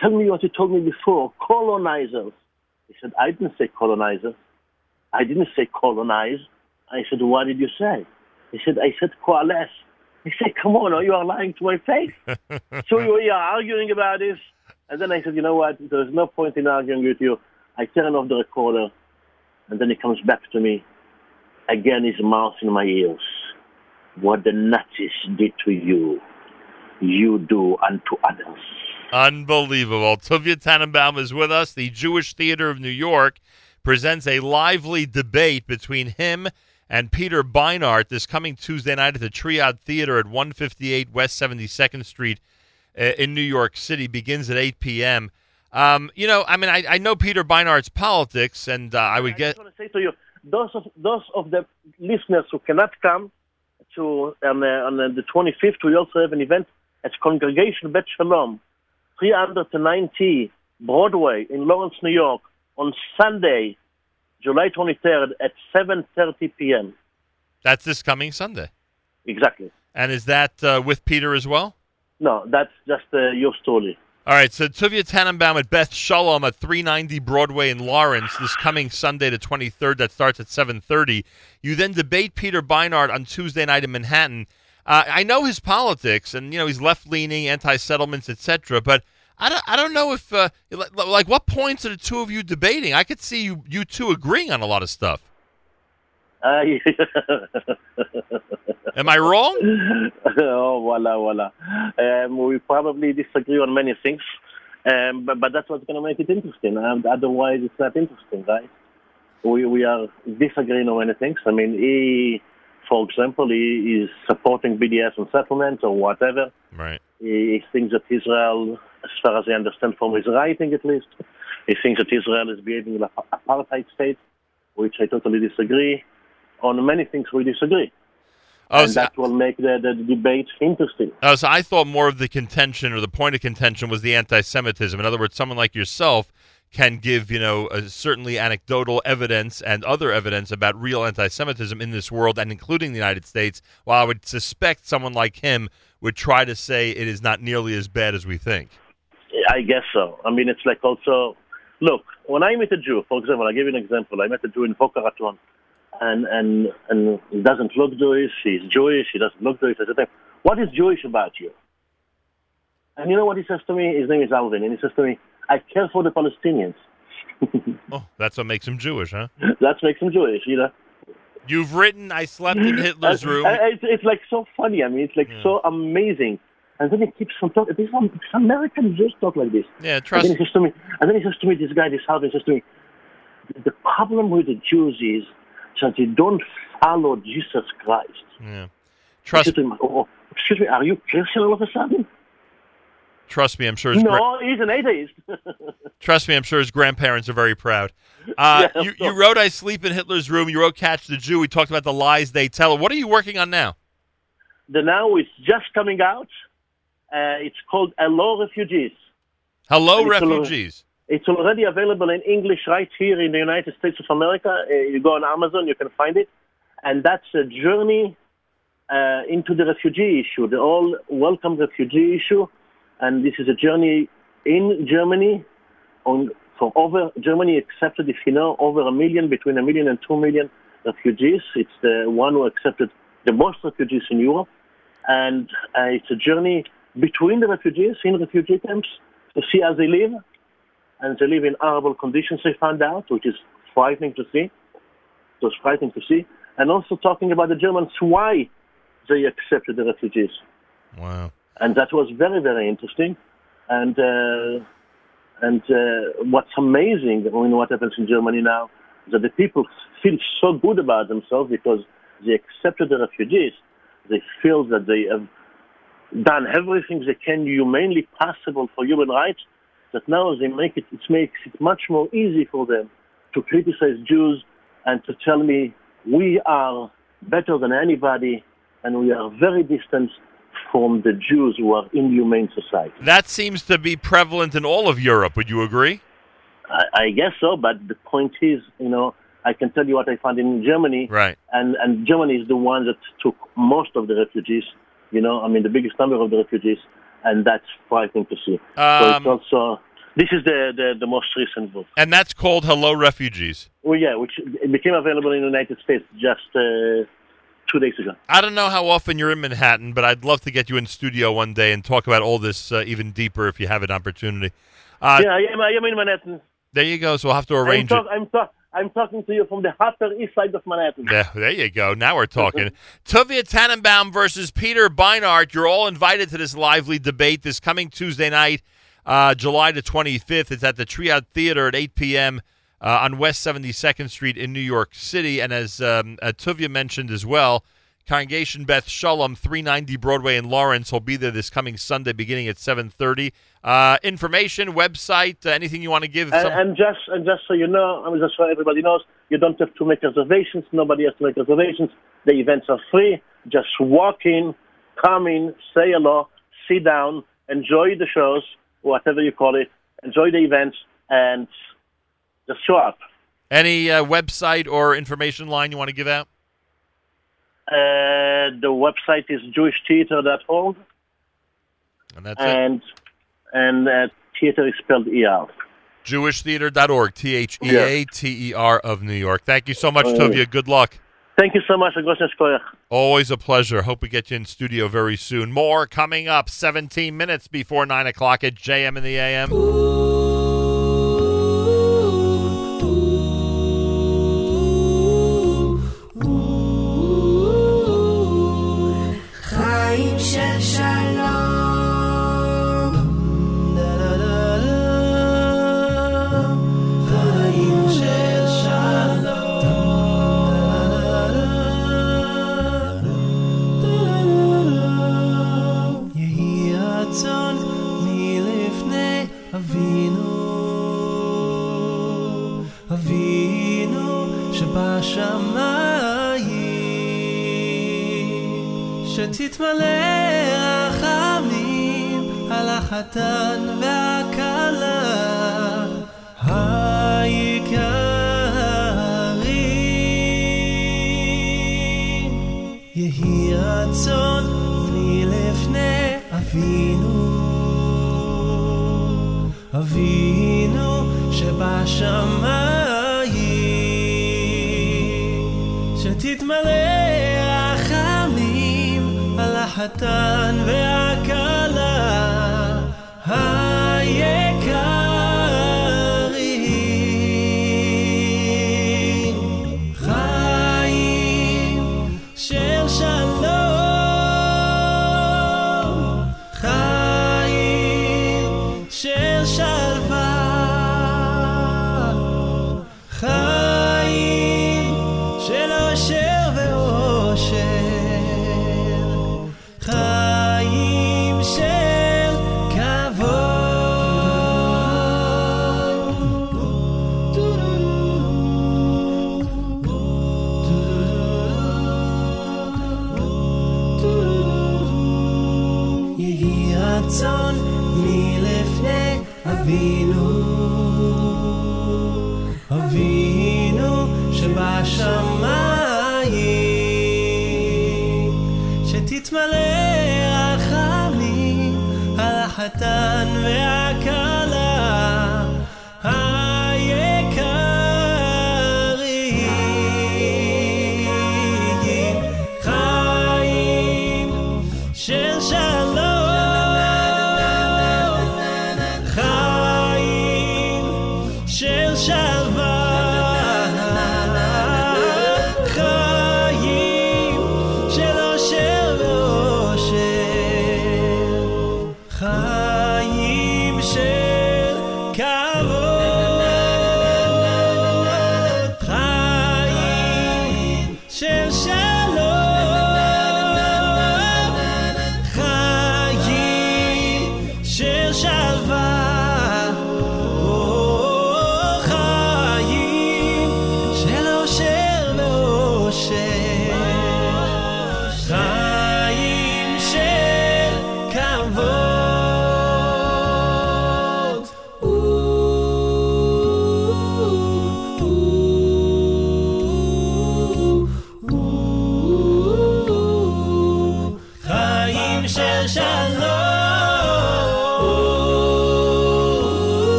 tell me what you told me before, colonizers. He said, I didn't say colonizer. I didn't say colonize. I said, what did you say? He said, I said coalesce. He said, come on, you are lying to my face. so we are arguing about this. And then I said, you know what? There's no point in arguing with you. I turn off the recorder. And then he comes back to me. Again, his mouth in my ears. What the Nazis did to you, you do unto others. Unbelievable. Tuvia Tenenbom is with us. The Jewish Theater of New York presents a lively debate between him and Peter Beinart this coming Tuesday night at the Triad Theater at 158 West 72nd Street uh, in New York City. Begins at 8 p.m. Um, you know, I mean, I, I know Peter Beinart's politics, and uh, I would I get. just want to say to you, those of those of the listeners who cannot come to on, uh, on the 25th, we also have an event at Congregation Bet Shalom, 390 Broadway in Lawrence, New York, on Sunday, July 23rd at 7:30 p.m. That's this coming Sunday. Exactly. And is that uh, with Peter as well? No, that's just uh, your story. All right, so Tuvia Tenenbom at Beth Shalom at 390 Broadway in Lawrence this coming Sunday the 23rd. That starts at 7:30. You then debate Peter Beinart on Tuesday night in Manhattan. Uh, I know his politics, and you know he's left-leaning, anti-settlements, etc. But I don't, I don't know if uh, like what points are the two of you debating? I could see you you two agreeing on a lot of stuff. Uh, Am I wrong? oh, voila, voila. Um, we probably disagree on many things, um, but, but that's what's going to make it interesting. Um, otherwise, it's not interesting, right? We, we are disagreeing on many things. I mean, he, for example, he is supporting BDS and settlements or whatever. Right. He, he thinks that Israel, as far as I understand from his writing at least, he thinks that Israel is behaving like an apartheid state, which I totally disagree. On many things, we disagree. Oh, and so- that will make the, the debate interesting. Uh, so I thought more of the contention or the point of contention was the anti-Semitism. In other words, someone like yourself can give, you know, certainly anecdotal evidence and other evidence about real anti-Semitism in this world and including the United States. While I would suspect someone like him would try to say it is not nearly as bad as we think. I guess so. I mean, it's like also, look, when I meet a Jew, for example, I'll give you an example. I met a Jew in Boca Raton, and, and, and he doesn't look Jewish, he's Jewish, he doesn't look Jewish. I said, what is Jewish about you? And you know what he says to me? His name is Alvin, and he says to me, I care for the Palestinians. Oh, that's what makes him Jewish, huh? that makes him Jewish, you know? You've written "I slept in Hitler's room." it's, it's like so funny. I mean, it's like so amazing. And then he keeps on talking. These some American Jews talk like this. Yeah, trust. And trust. then he says to me, and then he says to me, this guy, this Alvin says to me, the problem with the Jews is that they don't follow Jesus Christ. Yeah. To him, oh, excuse me, are you Christian all of a sudden? Trust me, I'm sure his gra- No, he's an atheist. Trust me, I'm sure his grandparents are very proud. Uh, Yeah, you, you wrote "I Sleep in Hitler's Room." You wrote "Catch the Jew." We talked about the lies they tell. What are you working on now? the now is just coming out. Uh, it's called Hello Refugees. Hello, it's al- refugees. It's already available in English right here in the United States of America. Uh, you go on Amazon, you can find it. And that's a journey uh, into the refugee issue, the all welcome refugee issue. And this is a journey in Germany. On, for over Germany accepted, if you know, over a million, between a million and two million refugees. It's the one who accepted the most refugees in Europe. And uh, it's a journey between the refugees in refugee camps to see how they live and they live in horrible conditions, they found out, which is frightening to see. It was frightening to see. And also talking about the Germans, why they accepted the refugees. Wow. And that was very very interesting. And uh, and uh, what's amazing, I mean, what happens in Germany now, is that the people feel so good about themselves because they accepted the refugees. They feel that they have done everything they can humanely possible for human rights. That now they make it, it makes it much more easy for them to criticize Jews and to tell me we are better than anybody and we are very distant from the Jews who are inhumane society. That seems to be prevalent in all of Europe. Would you agree? I, I guess so, but the point is, you know, I can tell you what I found in Germany. Right. And, and Germany is the one that took most of the refugees, you know, I mean, the biggest number of the refugees, and that's frightening to see. so Um, it's also, this is the, the, the most recent book. And that's called Hello Refugees. Well, yeah, which it became available in the United States just uh, two days ago. I don't know how often you're in Manhattan, but I'd love to get you in studio one day and talk about all this uh, even deeper if you have an opportunity. Uh, yeah, I am, I am in Manhattan. There you go. So we'll have to I'm, arrange talk, it. I'm, talk, I'm talking to you from the upper east side of Manhattan. There, there you go. Now we're talking. Tuvia Tenenbom versus Peter Beinart. You're all invited to this lively debate this coming Tuesday night, uh, July the 25th. It's at the Triad Theater at 8 p.m. Uh, on West 72nd Street in New York City. And as um, uh, Tuvia mentioned as well, Congregation Beth Shalom, 390 Broadway in Lawrence, will be there this coming Sunday beginning at 7.30. Uh, information, website, uh, anything you want to give? And, some- and just and just so you know, I'm just so everybody knows, you don't have to make reservations. Nobody has to make reservations. The events are free. Just walk in, come in, say hello, sit down, enjoy the shows, whatever you call it, enjoy the events, and just show up. Any uh, website or information line you want to give out? Uh, the website is jewishtheater.org. And that's and, it. And uh, theater is spelled ER. JewishTheater.org, T H E A T E R of New York. Thank you so much, oh, Tuvia. Good luck. Thank you so much. Always a pleasure. Hope we get you in studio very soon. More coming up 17 minutes before 9 o'clock at JM in the AM. Ooh. shalom. حتى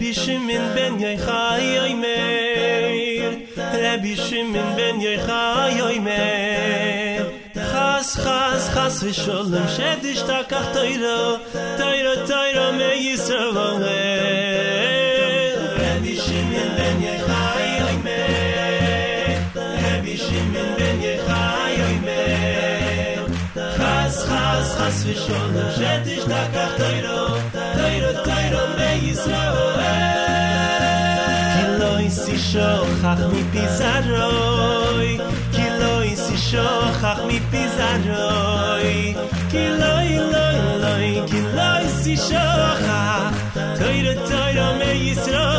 Rabbi Shimon ben Yochai Omer Rabbi Shimon ben Yochai Omer Chas, chas, chas v'sholem Shedish takach toiro Toiro, toiro me Yisrael Omer. Rabbi Shimon ben Yochai Omer Rabbi Shimon ben Yochai Omer Chas, chas, chas v'sholem Shedish takach toiro Toiro, toiro me Yisrael Ki lo שוכח מפי זרוי כי לא איסי שוכח מפי זרוי כי לא אילוי אילוי כי לא איסי שוכח. תוירו תוירו מישראל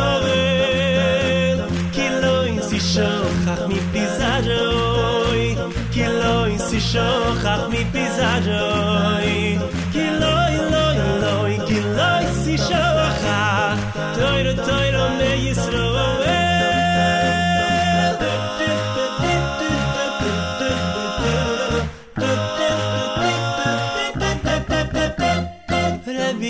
כי לא איסי שוכח מפי זרוי כי לא איסי שוכח מפי זרוי כי לא אילוי אילוי כי לא איסי שוכח. תוירו תוירו מישראל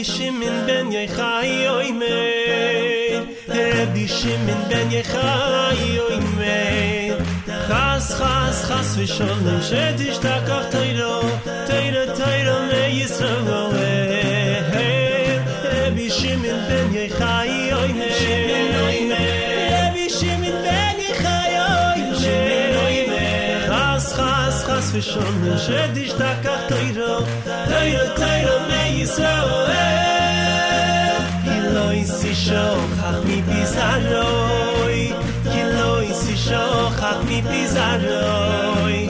Rabbi Shimon ben Yochai Oimer Rabbi Shimon ben Yochai Oimer Chas, chas, chas v'sholem Shedish takach teiro. Teiro, teiro me Yisrael Rabbi Shimon ben Yochai Oimer Rabbi Shimon ben Yochai Oimer Chas, chas, chas v'sholem Shedish takach teiro. Teiro, teiro me Yisrael Ki lo isi shochach mi pizaroi mi pizaroi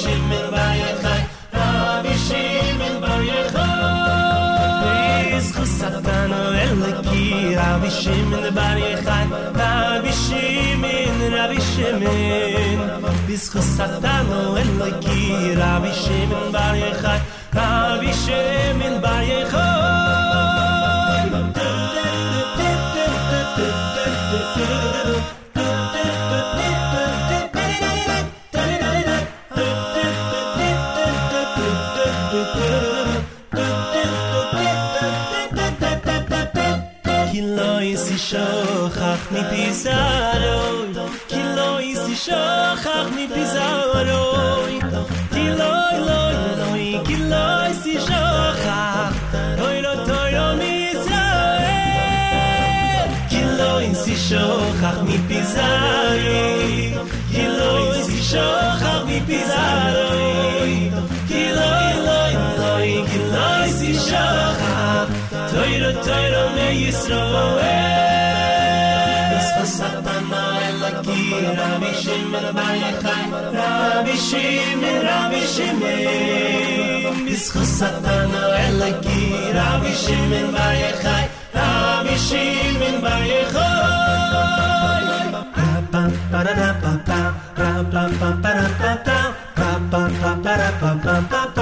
Shimon Bar Yochai Rabbi Shimon Bar Yochai Rabbi Shimon Bar Yochai Rabbi Shimon Rabbi Shimon Bischo Satan Elaki Rabbi Shimon Bar Rabbi Shimon Bar שוחח מפיזאי כי לא יסי שוחח מפיזאי. כי לא לא לא כי לא יסי שוחח תוירו תוירו מיי סרוה Satana elaki rabishim el vayakhai rabishim el rabishim el bisku satana elaki rabishim el vayakhai shevin baye khoy pa pa ra ra pa pa ra pa pa ra pa pa ra pa pa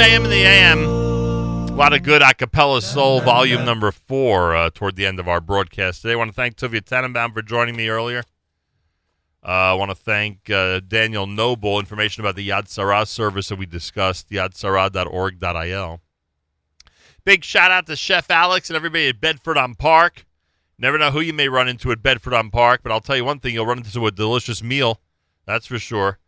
JM in the AM. A lot of good acapella soul, volume number four, uh, toward the end of our broadcast today. I want to thank Tuvia Tenenbom for joining me earlier. Uh, I want to thank uh, Daniel Knobil. Information about the Yad Sarah service that we discussed, yadsarah.org.il. Big shout out to Chef Alex and everybody at Bedford on Park. Never know who you may run into at Bedford on Park, but I'll tell you one thing: you'll run into a delicious meal. That's for sure.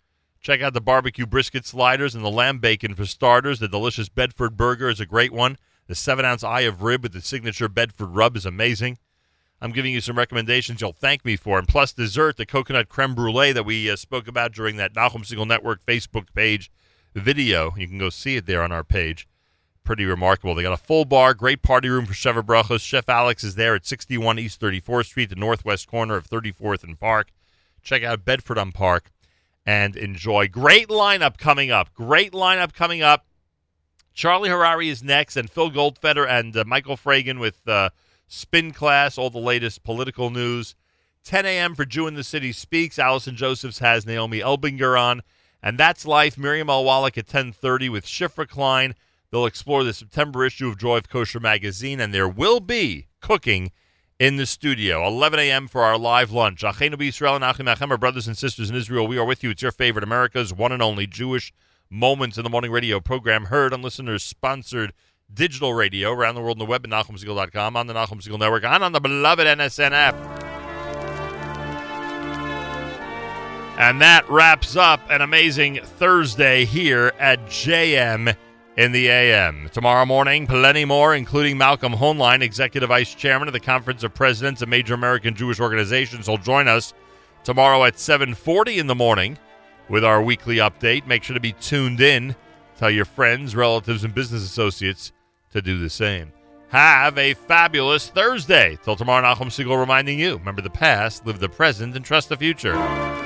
Check out the barbecue brisket sliders and the lamb bacon for starters. The delicious Bedford burger is a great one. The seven ounce eye of rib with the signature Bedford rub is amazing. I'm giving you some recommendations you'll thank me for. And plus dessert, the coconut creme brulee that we uh, spoke about during that Nachum Segal Network Facebook page video. You can go see it there on our page. Pretty remarkable. They got a full bar, great party room for Sheva Brachos. Chef Alex is there at 61 East 34th Street, the northwest corner of 34th and Park. Check out Bedford on Park and enjoy. Great lineup coming up. Great lineup coming up. Charlie Harary is next, and Phil Goldfeder and uh, Michael Fragin with uh, Spin Class, all the latest political news. 10 a.m. for Jew in the City Speaks. Allison Josephs has Naomi Elbinger on. And that's life. Miriam Al Wallach at 10.30 with Shifra Klein. They'll explore the September issue of Joy of Kosher magazine, and there will be cooking in the studio. 11 a.m. for our live lunch. Achenu B'Yisrael and Achim Achem, our brothers and sisters in Israel. We are with you. It's your favorite America's one and only Jewish Moments in the Morning radio program, heard on listeners sponsored digital radio around the world on the web at NachumSegal.com, on the Nachum Segal Network, and on the beloved NSN app. And that wraps up an amazing Thursday here at JM in the AM. Tomorrow morning, plenty more, including Malcolm Hoenlein, Executive Vice Chairman of the Conference of Presidents of Major American Jewish Organizations, will join us tomorrow at 7.40 in the morning with our weekly update. Make sure to be tuned in. Tell your friends, relatives, and business associates to do the same. Have a fabulous Thursday. Till tomorrow, Nachum Segal reminding you, remember the past, live the present, and trust the future.